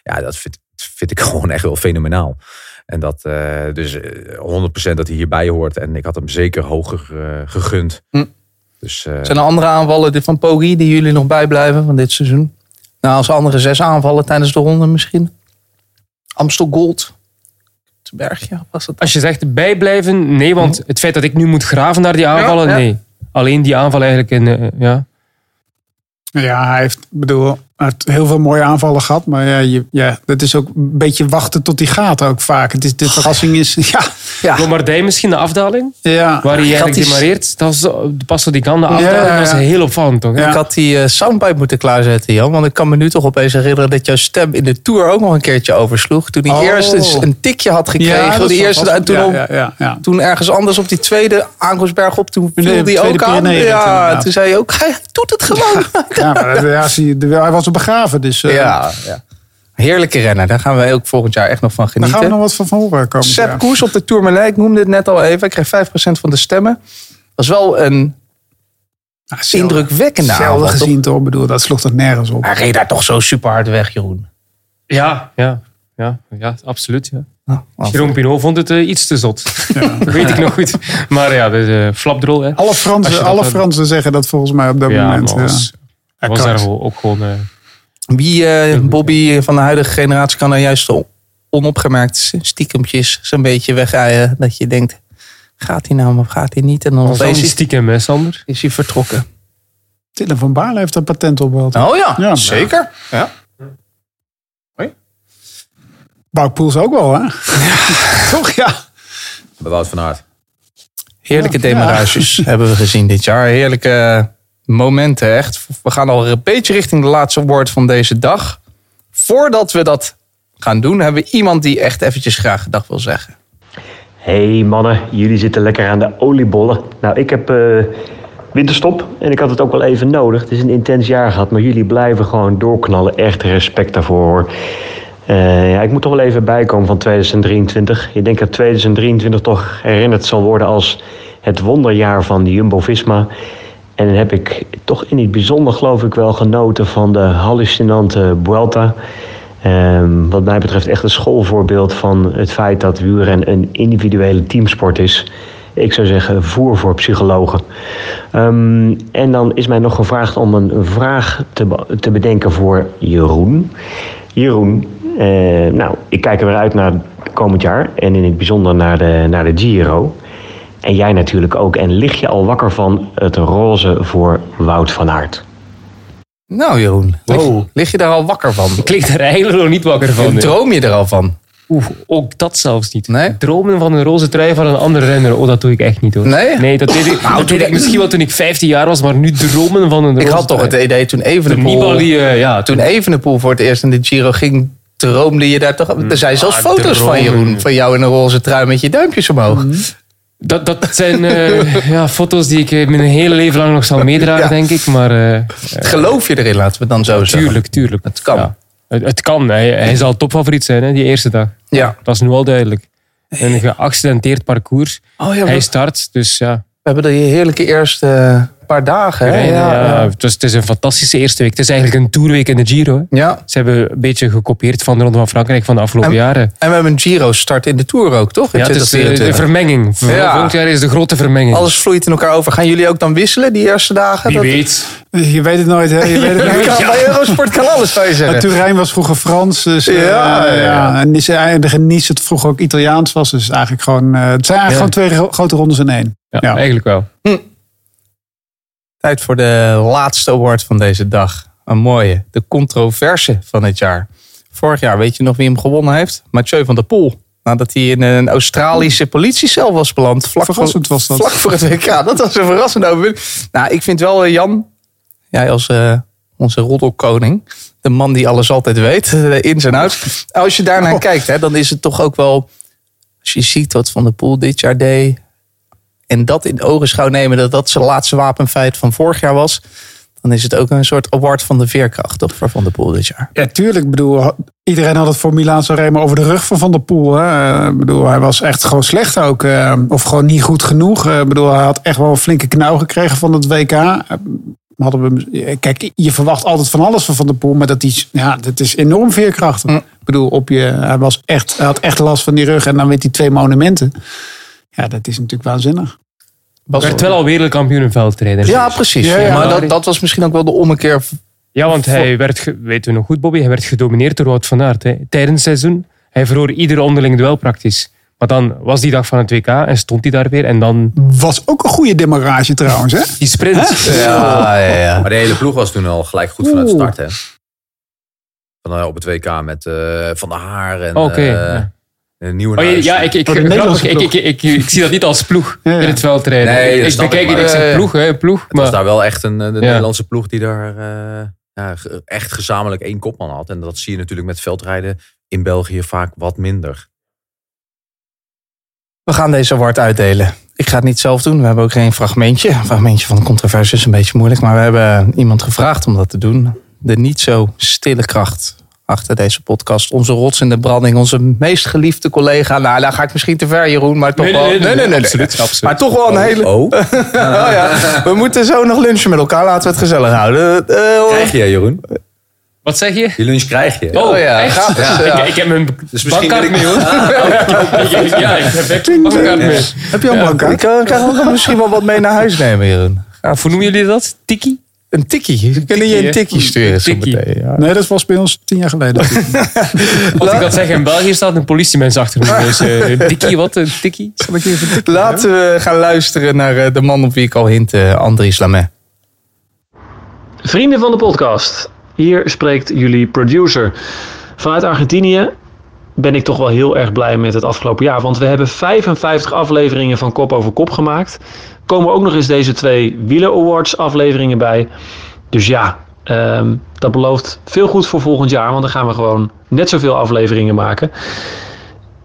Ja, dat vind ik gewoon echt wel fenomenaal. En dat, eh, dus eh, 100% dat hij hierbij hoort. En ik had hem zeker hoger eh, gegund. Hm. Dus, eh, Zijn er andere aanvallen dit van Poggi die jullie nog bijblijven van dit seizoen? Nou, als andere zes aanvallen tijdens de ronde misschien. Amstel Gold. Het bergje was dat. Als je zegt bijblijven, nee, want het feit dat ik nu moet graven naar die aanvallen, Ja, ja. nee. Alleen die aanval eigenlijk in, eh, ja. Ja, hij heeft, ik bedoel, hij heeft heel veel mooie aanvallen gehad. Maar ja, je, ja, dat is ook een beetje wachten tot die gaat ook vaak. Het is, de verrassing is, ja. ja. Lombardij misschien de afdaling, ja. waar hij eigenlijk demareert. Dat is zo- pas zo die kan, de afdaling, Ja, ja, dat is ja. heel opvallend toch? Ik had die eh, soundbite moeten klaarzetten, Jan. Want ik kan me nu toch opeens herinneren dat jouw stem in de Tour ook nog een keertje oversloeg. Toen hij Oh. eerst eens een tikje had gekregen. Ja, dat die is eerste, en toen, ja, op- ja, ja, ja. toen ergens anders op die tweede aankomstberg op, toen de viel die tweede ook aan. Ja, toen zei je ook, hij doet het gewoon. Ja, maar ja, zie de- hij was begraven. Dus eh, Ja, ja. Heerlijke renner. Daar gaan we ook volgend jaar echt nog van daar genieten. gaan we nog wat van horen komen. Sepp Koes op de Tourmalet, ik noemde het net al even. Hij kreeg 5% van de stemmen. Dat is wel een indrukwekkende Zelden gezien toch? Ik bedoel, dat sloeg toch nergens op. Hij reed daar toch zo super hard weg, Jeroen. Ja, ja, ja, ja absoluut. Ja. Oh, Jeroen Pinot vond het eh, iets te zot. dat weet ik nog goed. Maar ja, de uh, flapdrol. Hè. Alle Fransen, dat alle Fransen zeggen dat volgens mij op dat Ja, moment. maar was, ja. was Ja, daar ook gewoon... eh, Wie, eh, Bobby van de huidige generatie, kan er juist o- onopgemerkt stiekempjes zo'n beetje wegrijden. Dat je denkt, gaat hij nou of gaat hij niet? En dan is, stiekem, hè, Sander? is hij vertrokken. Dylan van Baarle heeft een patent op wel. Oh ja, Ja. zeker. Ja. Wout Poels ook wel, hè? Toch, ja. bij Wout van Aert. Heerlijke demarages hebben we gezien dit jaar. Heerlijke momenten echt. We gaan al een beetje richting de laatste woord van deze dag. Voordat we dat gaan doen, hebben we iemand die echt eventjes graag gedag wil zeggen. Hey mannen, jullie zitten lekker aan de oliebollen. Nou, ik heb eh, winterstop en ik had het ook wel even nodig. Het is een intens jaar gehad, maar jullie blijven gewoon doorknallen. Echt respect daarvoor hoor. Eh, ja, ik moet toch wel even bijkomen van 2023. Ik denk dat 2023 toch herinnerd zal worden als het wonderjaar van Jumbo-Visma. En dan heb ik toch in het bijzonder geloof ik wel genoten van de hallucinante Vuelta. Ehm, wat mij betreft echt een schoolvoorbeeld van het feit dat wielrennen een individuele teamsport is. Ik zou zeggen voer voor psychologen. Ehm, en dan is mij nog gevraagd om een vraag te, te bedenken voor Jeroen. Jeroen, eh, nou, ik kijk er weer uit naar komend jaar en in het bijzonder naar de, naar de Giro. En jij natuurlijk ook. En lig je al wakker van het roze voor Wout van Aert? Nou Jeroen, lig, lig je daar al wakker van? Ik lig daar eigenlijk nog niet wakker van. nee. Droom je er al van? Oeh, ook dat zelfs niet. Nee? Dromen van een roze trui van een andere renner, oh, dat doe ik echt niet hoor. Nee? Nee, dat deed ik, Nou, dat deed ik misschien wel toen ik 15 jaar was, maar nu dromen van een roze Ik had toch het idee toen Evenepoel, Nibali, eh, ja, toen Evenepoel voor het eerst in de Giro ging, droomde je daar toch... Er zijn zelfs Ah, foto's van. Jeroen, van jou in een roze trui met je duimpjes omhoog. Dat, dat zijn eh, ja, foto's die ik eh, mijn hele leven lang nog zal meedragen, Ja. denk ik. Maar eh, Geloof je erin, laten we dan zo zeggen. tuurlijk, tuurlijk. Het kan. Ja. Het, het kan. Hij, hij zal topfavoriet zijn, hè, die eerste dag. Ja. Dat is nu al duidelijk. Een geaccidenteerd parcours. Oh ja, Hij start, dus ja. we hebben de heerlijke eerste paar dagen. Hè? Ja, Ja, ja. Het, is, het is een fantastische eerste week. Het is eigenlijk een tourweek in de Giro. hè. Ja. Ze hebben een beetje gekopieerd van de Ronde van Frankrijk van de afgelopen En- jaren. En we hebben een Giro-start in de Tour ook, toch? In Ja, het is de, de 2024. vermenging. Ja. Volgend jaar is de grote vermenging. Alles vloeit in elkaar over. Gaan jullie ook dan wisselen die eerste dagen? Wie Dat- weet. Je weet het nooit, hè? Je weet het nooit. Kan, Bij Eurosport kan alles, zou je Ja, zeggen. Turijn was vroeger Frans. Dus, eh, Ja, ja, ja, ja. En Nice, de Nice het vroeger ook Italiaans was. Dus eigenlijk gewoon, eh, het zijn eigenlijk gewoon twee gro- grote rondes in één. Ja, Ja. eigenlijk wel. Tijd voor de laatste award van deze dag. Een mooie. De controverse van het jaar. Vorig jaar, weet je nog wie hem gewonnen heeft? Mathieu van der Poel. Nadat hij in een Australische politiecel was beland. Vlak Verrassend voor, was dat. Vlak voor het WK. Dat was een verrassende overwinning. Nou, ik vind wel, eh, Jan, jij als eh, onze roddelkoning. De man die alles altijd weet. De ins en outs. Als je daarnaar Oh. kijkt, hè, dan is het toch ook wel... Als je ziet wat Van der Poel dit jaar deed... en dat in ogenschouw nemen dat dat zijn laatste wapenfeit van vorig jaar was... dan is het ook een soort award van de veerkracht toch, voor Van der Poel dit jaar. Ja, tuurlijk. Ik bedoel, iedereen had het voor Milaan Sanremo over de rug van Van der Poel. Hè. Eh, Ik bedoel, hij was echt gewoon slecht ook. eh, Of gewoon niet goed genoeg. Eh, Ik bedoel, hij had echt wel een flinke knauw gekregen van het WK. Hadden we, kijk, je verwacht altijd van alles van Van der Poel. Maar dat, is, ja, dat is enorm veerkrachtig. Ik bedoel, op je, hij, was echt, hij had echt last van die rug. En dan wint hij twee monumenten. Ja, dat is natuurlijk waanzinnig. Hij werd wel al wereldkampioen in veldrijden. Ja, precies. Ja, ja. maar dat, dat was misschien ook wel de ommekeer. Ja, want hij werd, weten we nog goed, Bobby, hij werd gedomineerd door Wout van Aert. Hè. Tijdens het seizoen, hij verloor ieder onderling duel praktisch. Maar dan was die dag van het WK en stond hij daar weer. En dan... Was ook een goede demarrage trouwens, hè? Die sprint. Ja, ja, ja. Maar de hele ploeg was toen al gelijk goed vanuit de start. Hè? Van, eh, op het WK met eh, Van der Haar en Oké, eh, ja. Een nieuwe Oh, ja, ik, ik, Oh, grappig, ik, ik, ik, ik, ik zie dat niet als ploeg Ja, ja. in het veldrijden. Nee, ik bekijk het als een ploeg, hè, ploeg. Het was Maar, daar wel echt een de. Nederlandse ploeg die daar eh, echt gezamenlijk één kopman had. En dat zie je natuurlijk met veldrijden in België vaak wat minder. We gaan deze award uitdelen. Ik ga het niet zelf doen. We hebben ook geen fragmentje. Een fragmentje van de controverse is een beetje moeilijk. Maar we hebben iemand gevraagd om dat te doen. De niet zo stille kracht achter deze podcast. Onze rots in de branding. Onze meest geliefde collega. Nou, daar ga ik misschien te ver, Jeroen. Maar toch Nee, wel. nee, nee, nee, absoluut, absoluut. Maar toch wel een hele... Oh, Oh ja. We moeten zo nog lunchen met elkaar. Laten we het gezellig houden. Eh, krijg je Jeroen? wat zeg je? Die lunch krijg je. Oh, ja, echt? gratis, Ja. ja. Ik, ik heb mijn Dus misschien wil ik- mee, hoor. Ik- ja, ik heb een bankkaart mee. Heb je al een bankkaart? Ik kan, kan misschien wel wat mee naar huis nemen, Jeroen. Of hoe noemen jullie dat? Tiki? Een tikkie. We kunnen je een tikkie sturen Tikkie. Ja. Nee, dat was bij ons tien jaar geleden. Als ik dat zeg, in België staat een politiemens achter me. Dus eh, een tikkie, wat? Een tikkie? Zal ik je even tikken? Laten we gaan luisteren naar eh, de man op wie ik al hint, eh, Andries Lamet. Vrienden van de podcast, hier spreekt jullie producer. Vanuit Argentinië ben ik toch wel heel erg blij met het afgelopen jaar. Want we hebben 55 afleveringen van Kop over Kop gemaakt. Komen ook nog eens deze twee Wieler Awards afleveringen bij. Dus ja, ehm, dat belooft veel goed voor volgend jaar. Want dan gaan we gewoon net zoveel afleveringen maken.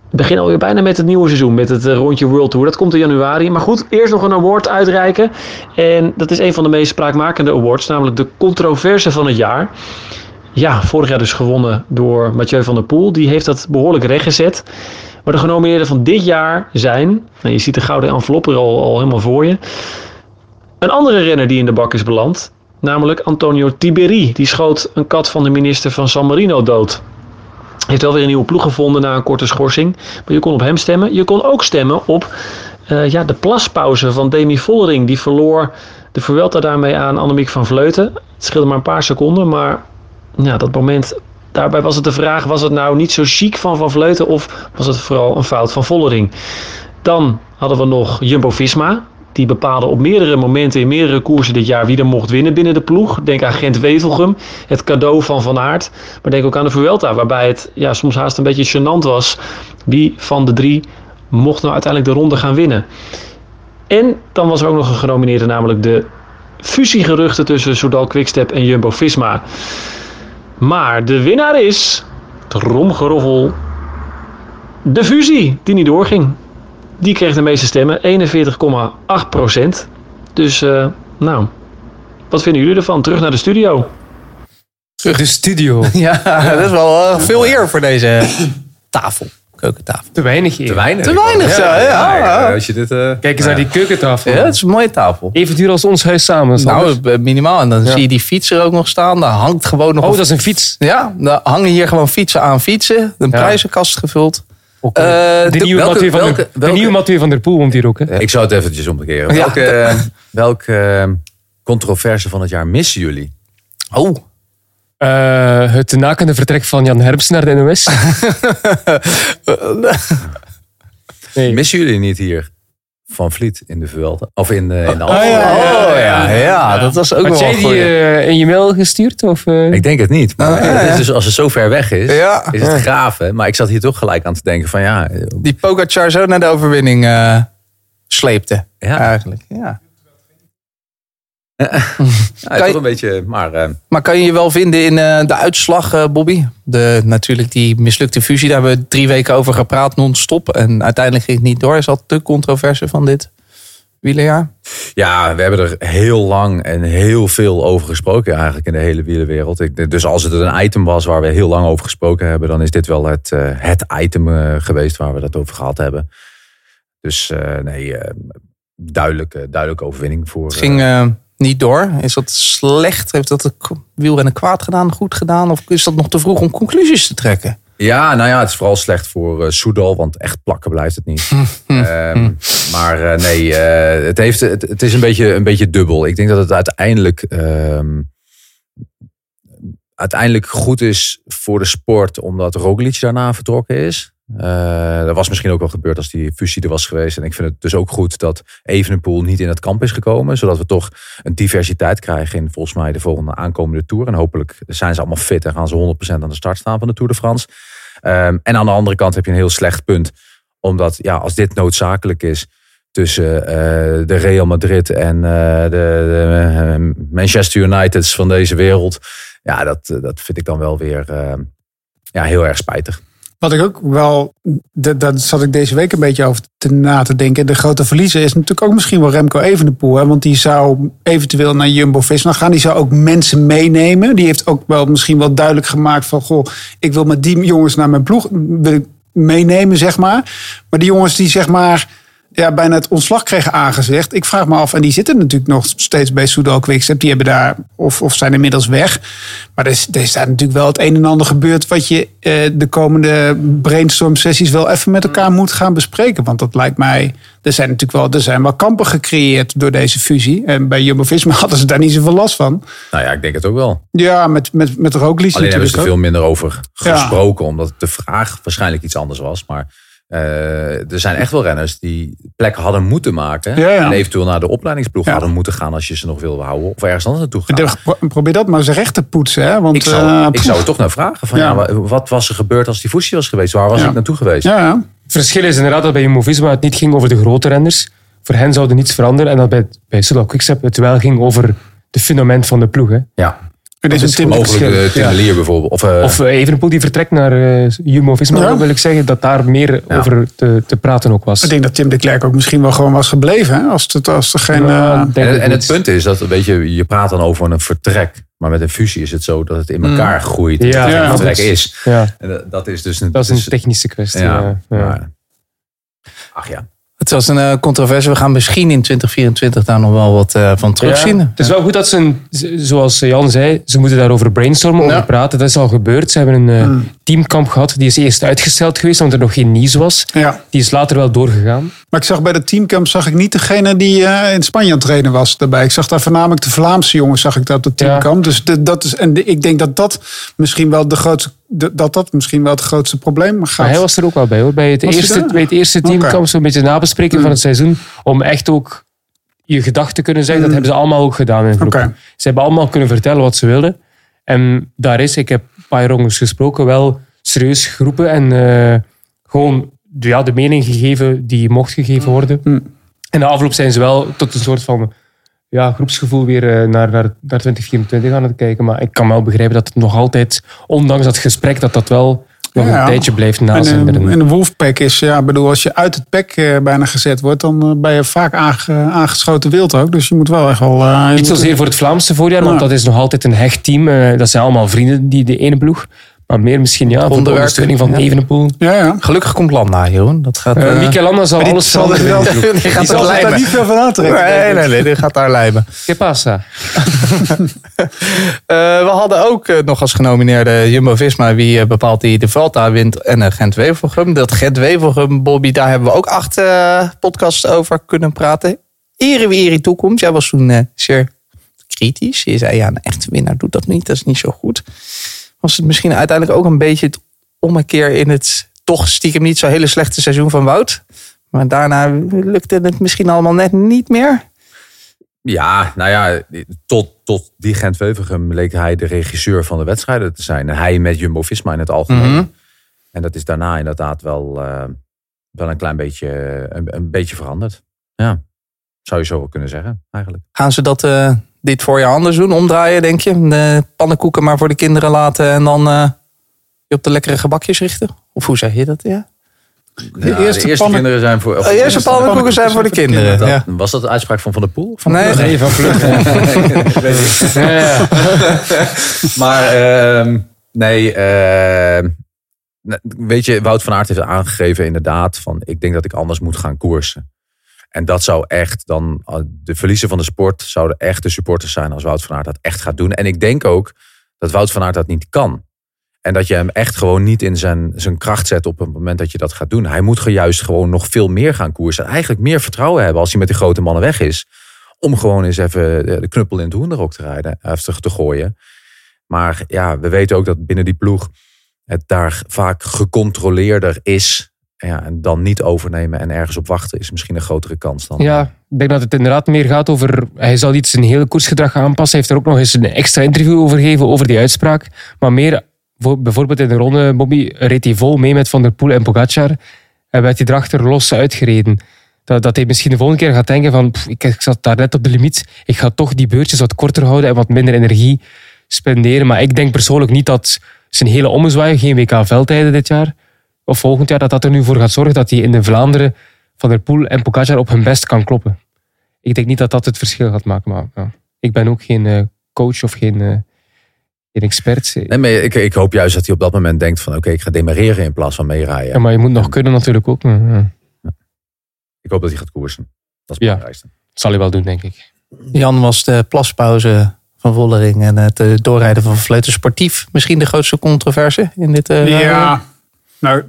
We beginnen alweer bijna met het nieuwe seizoen, met het eh, rondje World Tour. Dat komt in januari. Maar goed, eerst nog een award uitreiken. En dat is een van de meest spraakmakende awards, namelijk de controverse van het jaar. Ja, vorig jaar dus gewonnen door Mathieu van der Poel. Die heeft dat behoorlijk rechtgezet. Maar de genomineerden van dit jaar zijn, nou, je ziet de gouden envelop er al, al helemaal voor je. Een andere renner die in de bak is beland, namelijk Antonio Tiberi. Die schoot een kat van de minister van San Marino dood. Heeft wel weer een nieuwe ploeg gevonden na een korte schorsing. Maar je kon op hem stemmen. Je kon ook stemmen op eh, ja, de plaspauze van Demi Vollering. Die verloor de Vuelta daarmee aan Annemiek van Vleuten. Het scheelde maar een paar seconden. Maar ja, dat moment, daarbij was het de vraag... was het nou niet zo chic van Van Vleuten... of was het vooral een fout van Vollering? Dan hadden we nog Jumbo-Visma. Die bepaalde op meerdere momenten in meerdere koersen dit jaar wie er mocht winnen binnen de ploeg. Denk aan Gent Wevelgem, het cadeau van Van Aert. Maar denk ook aan de Vuelta, waarbij het ja, soms haast een beetje gênant was. Wie van de drie mocht nou uiteindelijk de ronde gaan winnen. En dan was er ook nog een genomineerde, namelijk de fusiegeruchten tussen Soudal Quickstep en Jumbo-Visma. Maar de winnaar is, tromgeroffel, de fusie die niet doorging. Die kreeg de meeste stemmen, 41,8 procent. Dus, eh, nou, wat vinden jullie ervan? Terug naar de studio. De studio. Ja, dat is wel eh, veel eer voor deze tafel. Keukentafel. Te weinig eer. Te weinig. Te weinig, ja, ja, ja. Als je dit, eh, Kijk eens naar die keukentafel. Ja, het is een mooie tafel. Even duur als ons huis samen. Nou, eh, minimaal. En dan Ja. zie je die fietser ook nog staan. Daar hangt gewoon nog oh, dat is een fiets. Ja, dan hangen hier gewoon fietsen aan fietsen. Een Ja. prijzenkast gevuld. Eh, de, de- nieuwe welke- Mathieu van welke- de nieuwe Mathieu van der Poel komt hier ook. Hè? Ik zou het eventjes omkeren. Ja. Welke, welke eh, controverse van het jaar missen jullie? Oh. Eh, het nakende vertrek van Jan Herms naar de NOS. nee. Missen jullie niet hier Van Vliet in de Vuelta? Of in de, in de Oh ja, oh, ja, ja, dat was ook Had wel jij een die eh, in je mail gestuurd? Of, eh? Ik denk het niet. Maar Oh, ja, het ja. is dus als het zo ver weg is, Ja. is het graven. Maar ik zat hier toch gelijk aan te denken van ja, eh, Die Pogacar zo naar de overwinning eh, sleepte. ja, Eigenlijk, ja. Ja, Kan je- een beetje. Maar eh, Maar kan je je wel vinden in eh, de uitslag, eh, Bobby? De, natuurlijk die mislukte fusie, daar hebben we drie weken over gepraat non-stop. En uiteindelijk ging het niet door. Is dat de controverse van dit wielerjaar? Ja, we hebben er heel lang en heel veel over gesproken eigenlijk in de hele wielerwereld. Ik, dus als het een item was waar we heel lang over gesproken hebben, dan is dit wel het, het item geweest waar we dat over gehad hebben. Dus nee, duidelijke, duidelijke overwinning voor. Het ging niet door. Is dat slecht? Heeft dat de wielrennen kwaad gedaan, goed gedaan? Of is dat nog te vroeg om conclusies te trekken? Ja, nou ja, het is vooral slecht voor eh Soudal, want echt plakken blijft het niet. Ehm, maar eh, nee, eh, het, heeft, het, het is een beetje, een beetje dubbel. Ik denk dat het uiteindelijk, ehm, uiteindelijk goed is voor de sport, omdat Roglic daarna vertrokken is. Eh, dat was misschien ook wel gebeurd als die fusie er was geweest. En ik vind het dus ook goed dat Evenepoel niet in het kamp is gekomen. Zodat we toch een diversiteit krijgen in volgens mij de volgende aankomende Tour. En hopelijk zijn ze allemaal fit en gaan ze 100% aan de start staan van de Tour de France. Ehm, en aan de andere kant heb je een heel slecht punt. Omdat ja, als dit noodzakelijk is tussen eh, de Real Madrid en eh, de, de Manchester Uniteds van deze wereld. Ja, dat, dat vind ik dan wel weer ja, heel erg spijtig. Wat ik ook wel, dat zat ik deze week een beetje over te, na te denken. De grote verliezer is natuurlijk ook misschien wel Remco Evenepoel. Want die zou eventueel naar Jumbo-Visma gaan. Die zou ook mensen meenemen. Die heeft ook wel misschien wel duidelijk gemaakt van... Goh, ik wil met die jongens naar mijn ploeg wil meenemen, zeg maar. Maar die jongens die zeg maar ja, bijna het ontslag kregen aangezegd. Ik vraag me af, en die zitten natuurlijk nog steeds bij Soudal Quickstep. Die hebben daar, of, of zijn inmiddels weg. Maar er is, er is daar natuurlijk wel het een en ander gebeurd... wat je eh, de komende brainstorm sessies wel even met elkaar moet gaan bespreken. Want dat lijkt mij... Er zijn natuurlijk wel, er zijn wel kampen gecreëerd door deze fusie. En bij Jumbo-Visma hadden ze daar niet zoveel last van. Nou ja, ik denk het ook wel. Ja, met, met, met Roglic Alleen hebben ze er veel minder over Ja. gesproken, omdat de vraag waarschijnlijk iets anders was. Maar eh, er zijn echt wel renners die plek hadden moeten maken. Ja, ja. En eventueel naar de opleidingsploeg hadden moeten gaan als je ze nog wilde houden. Of ergens anders naartoe gaan. Pro- Probeer dat maar eens recht te poetsen. Hè? Want, Ik zou, eh, ik zou er toch naar vragen. Van, Ja. ja. wa- wat was er gebeurd als die fusie was geweest? Waar was Ja. ik naartoe geweest? Ja, ja. Het verschil is inderdaad dat bij Jumbo-Visma het niet ging over de grote renners. Voor hen zou er niets veranderen. En dat bij, bij Quickstep het wel ging over de fundament van de ploeg. Hè. Ja. Het is een Tim- Mogelijk de verschil. Tim de. Lier bijvoorbeeld. Of, eh, Of eh, Evenepoel die vertrekt naar eh, Jumbo-Visma. Ja. Dan wil ik zeggen dat daar meer over te, te praten ook was. Ik denk dat Tim de Klerk ook misschien wel gewoon was gebleven. Hè? Als, het, als er geen... Ja, eh, en, het punt is dat weet je, je praat dan over een vertrek. Maar met een fusie is het zo dat het in elkaar groeit. Ja, dat het een vertrek is- En dat- dat is dus een, dat is een dus- technische kwestie. ja, Ja, ja. maar- ach ja. Het was een eh, controverse. We gaan misschien in 2024 daar nog wel wat eh, van terugzien. Ja, het is wel goed dat ze, zoals Jan zei, ze moeten daarover brainstormen, over praten. Dat is al gebeurd. Ze hebben een eh, teamkamp gehad. Die is eerst uitgesteld geweest, omdat er nog geen nieuws was. ja. Die is later wel doorgegaan. Maar ik zag bij de teamcamp zag ik niet degene die eh, in Spanje aan het trainen was daarbij. Ik zag daar voornamelijk de Vlaamse jongens zag ik daar op de teamkamp. Dus de, dat is, en de- ik denk dat dat misschien wel de grootste, de- dat dat misschien wel het grootste probleem gaat. Maar hij was er ook wel bij hoor. Bij het, Was eerste, bij het eerste teamkamp, Oké. zo'n beetje nabespreken van het seizoen. Om echt ook je gedachten te kunnen zeggen. Dat hebben ze allemaal ook gedaan in groep. Ze hebben allemaal kunnen vertellen wat ze wilden. En daar is, ik heb jongens gesproken, wel serieus geroepen. En eh, gewoon de, ja, de mening gegeven die mocht gegeven worden. En na afloop zijn ze wel tot een soort van ja, groepsgevoel weer eh, naar, naar, naar 2024 aan het kijken. Maar ik kan wel begrijpen dat het nog altijd, ondanks dat gesprek, dat dat wel nog Ja. een tijdje blijft En, nazinderen. eh, en de Wolfpack is, ja, bedoel, als je uit het pack eh, bijna gezet wordt, dan eh, ben je vaak aange- aangeschoten wild ook. Dus je moet wel echt wel. Niet zozeer voor het Vlaamse voorjaar, want dat is nog altijd een hecht team. Dat zijn allemaal vrienden, die de ene ploeg. Maar meer misschien ja, voor de ondersteuning van ja. Evenepoel. Ja, ja. Gelukkig komt Landa, Jeroen. Dat gaat... Eh eh, Mikel Landa zal alles zal veranderen. wel- in de ploeg. die gaat Die zal daar niet veel van aantrekken. Nee, nee, nee, die gaat daar lijmen. ¿Qué pasa? Eh, we hadden ook nog als genomineerde Jumbo-Visma wie bepaalt die de Vuelta wint en uh, Gent-Wevelgem. Dat Gent-Wevelgem, Bobby, daar hebben we ook acht podcasts over kunnen praten. Ere wie ere toekomst. Jij was toen eh, zeer kritisch. Je zei ja, een echte winnaar doet dat niet. Dat is niet zo goed. Was het misschien uiteindelijk ook een beetje het ommekeer in het toch stiekem niet zo hele slechte seizoen van Wout. Maar daarna lukte het misschien allemaal net niet meer. Ja, nou ja, tot, tot die Gent-Wevelgem leek hij de regisseur van de wedstrijden te zijn. En hij met Jumbo-Visma in het algemeen. Mhm. En dat is daarna inderdaad wel, eh, wel een klein beetje, een, een beetje veranderd. Ja, zou je zo wel kunnen zeggen, eigenlijk. Gaan ze dat eh, dit voorjaar anders doen? Omdraaien, denk je? De pannenkoeken maar voor de kinderen laten en dan eh, je op de lekkere gebakjes richten? Of hoe zeg je dat? Ja. Ja, de eerste, pannen- kinderen zijn voor... De eerste pannenkoeken zijn voor de kinderen. Ja. Was dat de uitspraak van Van der Poel? Van Nee, Nee, van. Ja, maar ehm, nee, ehm, weet je, Wout van Aert heeft aangegeven inderdaad van ik denk dat ik anders moet gaan koersen. En dat zou echt dan, eh, de verliezen van de sport zouden echt supporters zijn als Wout van Aert dat echt gaat doen. En ik denk ook dat Wout van Aert dat niet kan. En dat je hem echt gewoon niet in zijn, zijn kracht zet op het moment dat je dat gaat doen. Hij moet juist gewoon nog veel meer gaan koersen. En eigenlijk meer vertrouwen hebben als hij met die grote mannen weg is. Om gewoon eens even de de knuppel in het hoenderok te rijden. Of te, te gooien. Maar ja, we weten ook dat binnen die ploeg het daar vaak gecontroleerder is. Ja, en dan niet overnemen en ergens op wachten is misschien een grotere kans dan. Ja, ik denk dat het inderdaad meer gaat over. Hij zal iets zijn hele koersgedrag aanpassen. Hij heeft er ook nog eens een extra interview over gegeven over die uitspraak. Maar meer, voor- bijvoorbeeld in de ronde, Bobby reed hij vol mee met Van der Poel en Pogacar. En werd hij erachter los uitgereden. Dat, dat hij misschien de volgende keer gaat denken van, pff, ik, ik zat daar net op de limiet. Ik ga toch die beurtjes wat korter houden en wat minder energie spenderen. Maar ik denk persoonlijk niet dat zijn hele ommezwaai, geen WK-veldtijden dit jaar, of volgend jaar, dat dat er nu voor gaat zorgen dat hij in de Vlaanderen Van der Poel en Pogacar op hun best kan kloppen. Ik denk niet dat dat het verschil gaat maken. Maar ja, ik ben ook geen eh, coach of geen, eh, geen expert. Nee, maar ik, ik hoop juist dat hij op dat moment denkt van oké, ik ga demareren in plaats van meerijden. Ja, maar je moet nog kunnen natuurlijk ook. maar, ja. Ik hoop dat hij gaat koersen. Dat is het Ja. zal hij wel doen, denk ik. Jan was de plaspauze van Vollering en het eh, doorrijden van Vleuten Sportief. Misschien de grootste controverse in dit eh, Ja, nou,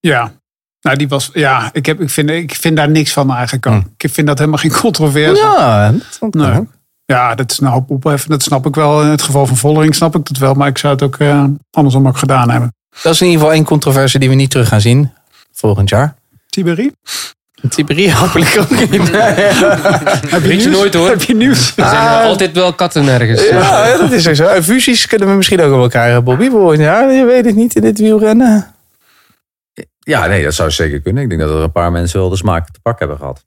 ja. Nou, die was, ja, ik, heb, ik, vind, ik vind daar niks van eigenlijk ook. Ik vind dat helemaal geen controverse. Ja, dat vond ik Nee. ook. Ja, dat is een hoop opheffen. Dat snap ik wel. In het geval van Vollering snap ik dat wel. Maar ik zou het ook eh, andersom ook gedaan hebben. Dat is in ieder geval één controverse die we niet terug gaan zien volgend jaar. Tiberi? Tiberi hopelijk ook niet. Heb je nieuws? nooit hoor. Heb je nieuws? Er zijn Ah. altijd wel katten ergens. Ja, ja, dat is zo. En fusies kunnen we misschien ook wel krijgen, Bobby. Volgend jaar, je weet het niet in dit wielrennen. Ja, nee, dat zou zeker kunnen. Ik denk dat er een paar mensen wel de smaak te pak hebben gehad.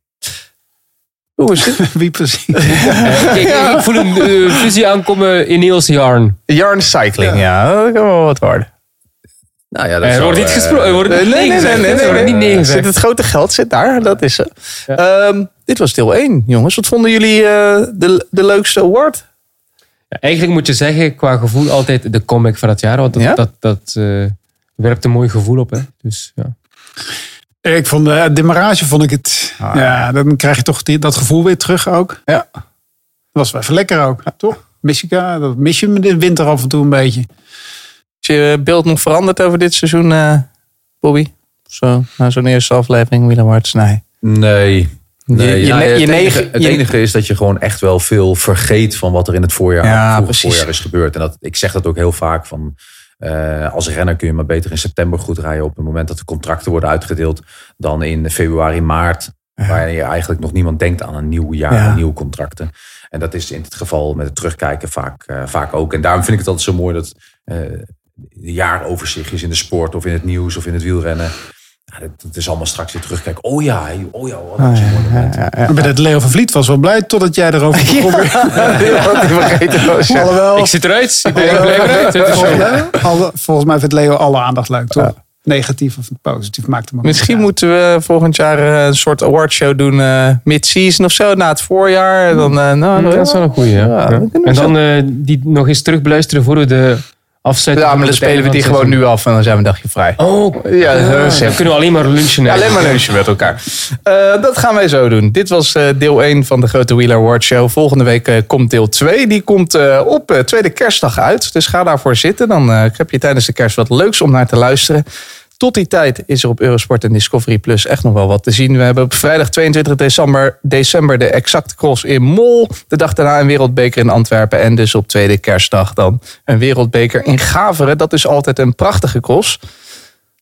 Hoe is het? Wie precies? Kijk, ik voel een eh, fusie aankomen in Niels Jarn. Yarn Cycling, ja. dat kan wel wat worden. Nou ja, dat Er zou, wordt niet eh, gesproken. Er wordt Nee, nee, nee nee, nee, nee, Er wordt nee. niet nee Zit het grote geld zit daar, dat is ze. Ehm, dit was deel 1, jongens. Wat vonden jullie eh, de, de leukste award? Ja, eigenlijk moet je zeggen, qua gevoel altijd de comeback van het jaar. Want dat, Ja? dat, dat eh, werpt een mooi gevoel op. Hè. Dus, ja. Ik vond de demarage vond ik het. ja, dan krijg je toch die, dat gevoel weer terug ook. Ja. Dat was wel even lekker ook, toch? Michiga, dat mis je me de winter af en toe een beetje. Is je beeld nog veranderd over dit seizoen, eh, Bobby? Zo, na zo'n eerste aflevering, Willem Harts, nee. Nee. Nee, Je- je ja, het, enige, het is dat je gewoon echt wel veel vergeet van wat er in het voorjaar, Ja, voorjaar is gebeurd. En dat, ik zeg dat ook heel vaak van eh, als renner kun je maar beter in september goed rijden op het moment dat de contracten worden uitgedeeld dan in februari, maart. Waar je eigenlijk nog niemand denkt aan een nieuw jaar, Ja. nieuwe contracten. En dat is in het geval met het terugkijken vaak, eh, vaak ook. En daarom vind ik het altijd zo mooi dat de jaaroverzichtjes in de sport of in het nieuws of in het wielrennen. Ja, dat, dat is allemaal straks weer terugkijken. Oh ja, oh ja, wat een mooi moment. Maar bij dat Leo van Vliet was wel blij totdat jij erover begon. Ik ja. Zit eruit. Ik ben eruit. Volgens, mij vindt Leo alle aandacht leuk, toch? Negatief of positief maakt hem ook Misschien niet moeten we volgend jaar eh, een soort awardshow doen eh, mid-season of zo, na het voorjaar. Dan, eh, nou, Ja, dat is wel een goeie. Ja. Ja, Ja. En dan eh, die nog eens terugbeluisteren voor we de Ja, maar dan spelen we die gewoon nu af en dan zijn we een dagje vrij. Oh, Ja, dan simpel. kunnen we alleen maar lunchen. Ja, alleen maar lunchen met elkaar. Eh, dat gaan wij zo doen. Dit was eh, deel 1 van de Grote Wheeler Award Show. Volgende week eh, komt deel 2. Die komt eh, op eh, tweede kerstdag uit. Dus ga daarvoor zitten. Dan eh, heb je tijdens de kerst wat leuks om naar te luisteren. Tot die tijd is er op Eurosport en Discovery Plus echt nog wel wat te zien. We hebben op vrijdag 22 december, december de Exact Cross in Mol. De dag daarna een wereldbeker in Antwerpen. En dus op tweede kerstdag dan een wereldbeker in Gaveren. Dat is altijd een prachtige cross.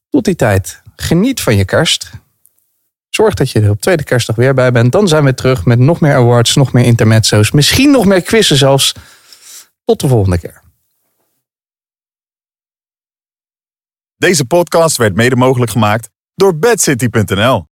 Tot die tijd, geniet van je kerst. Zorg dat je er op tweede kerstdag weer bij bent. Dan zijn we terug met nog meer awards, nog meer intermezzo's. Misschien nog meer quizzen zelfs. Tot de volgende keer. Deze podcast werd mede mogelijk gemaakt door bedcity.nl.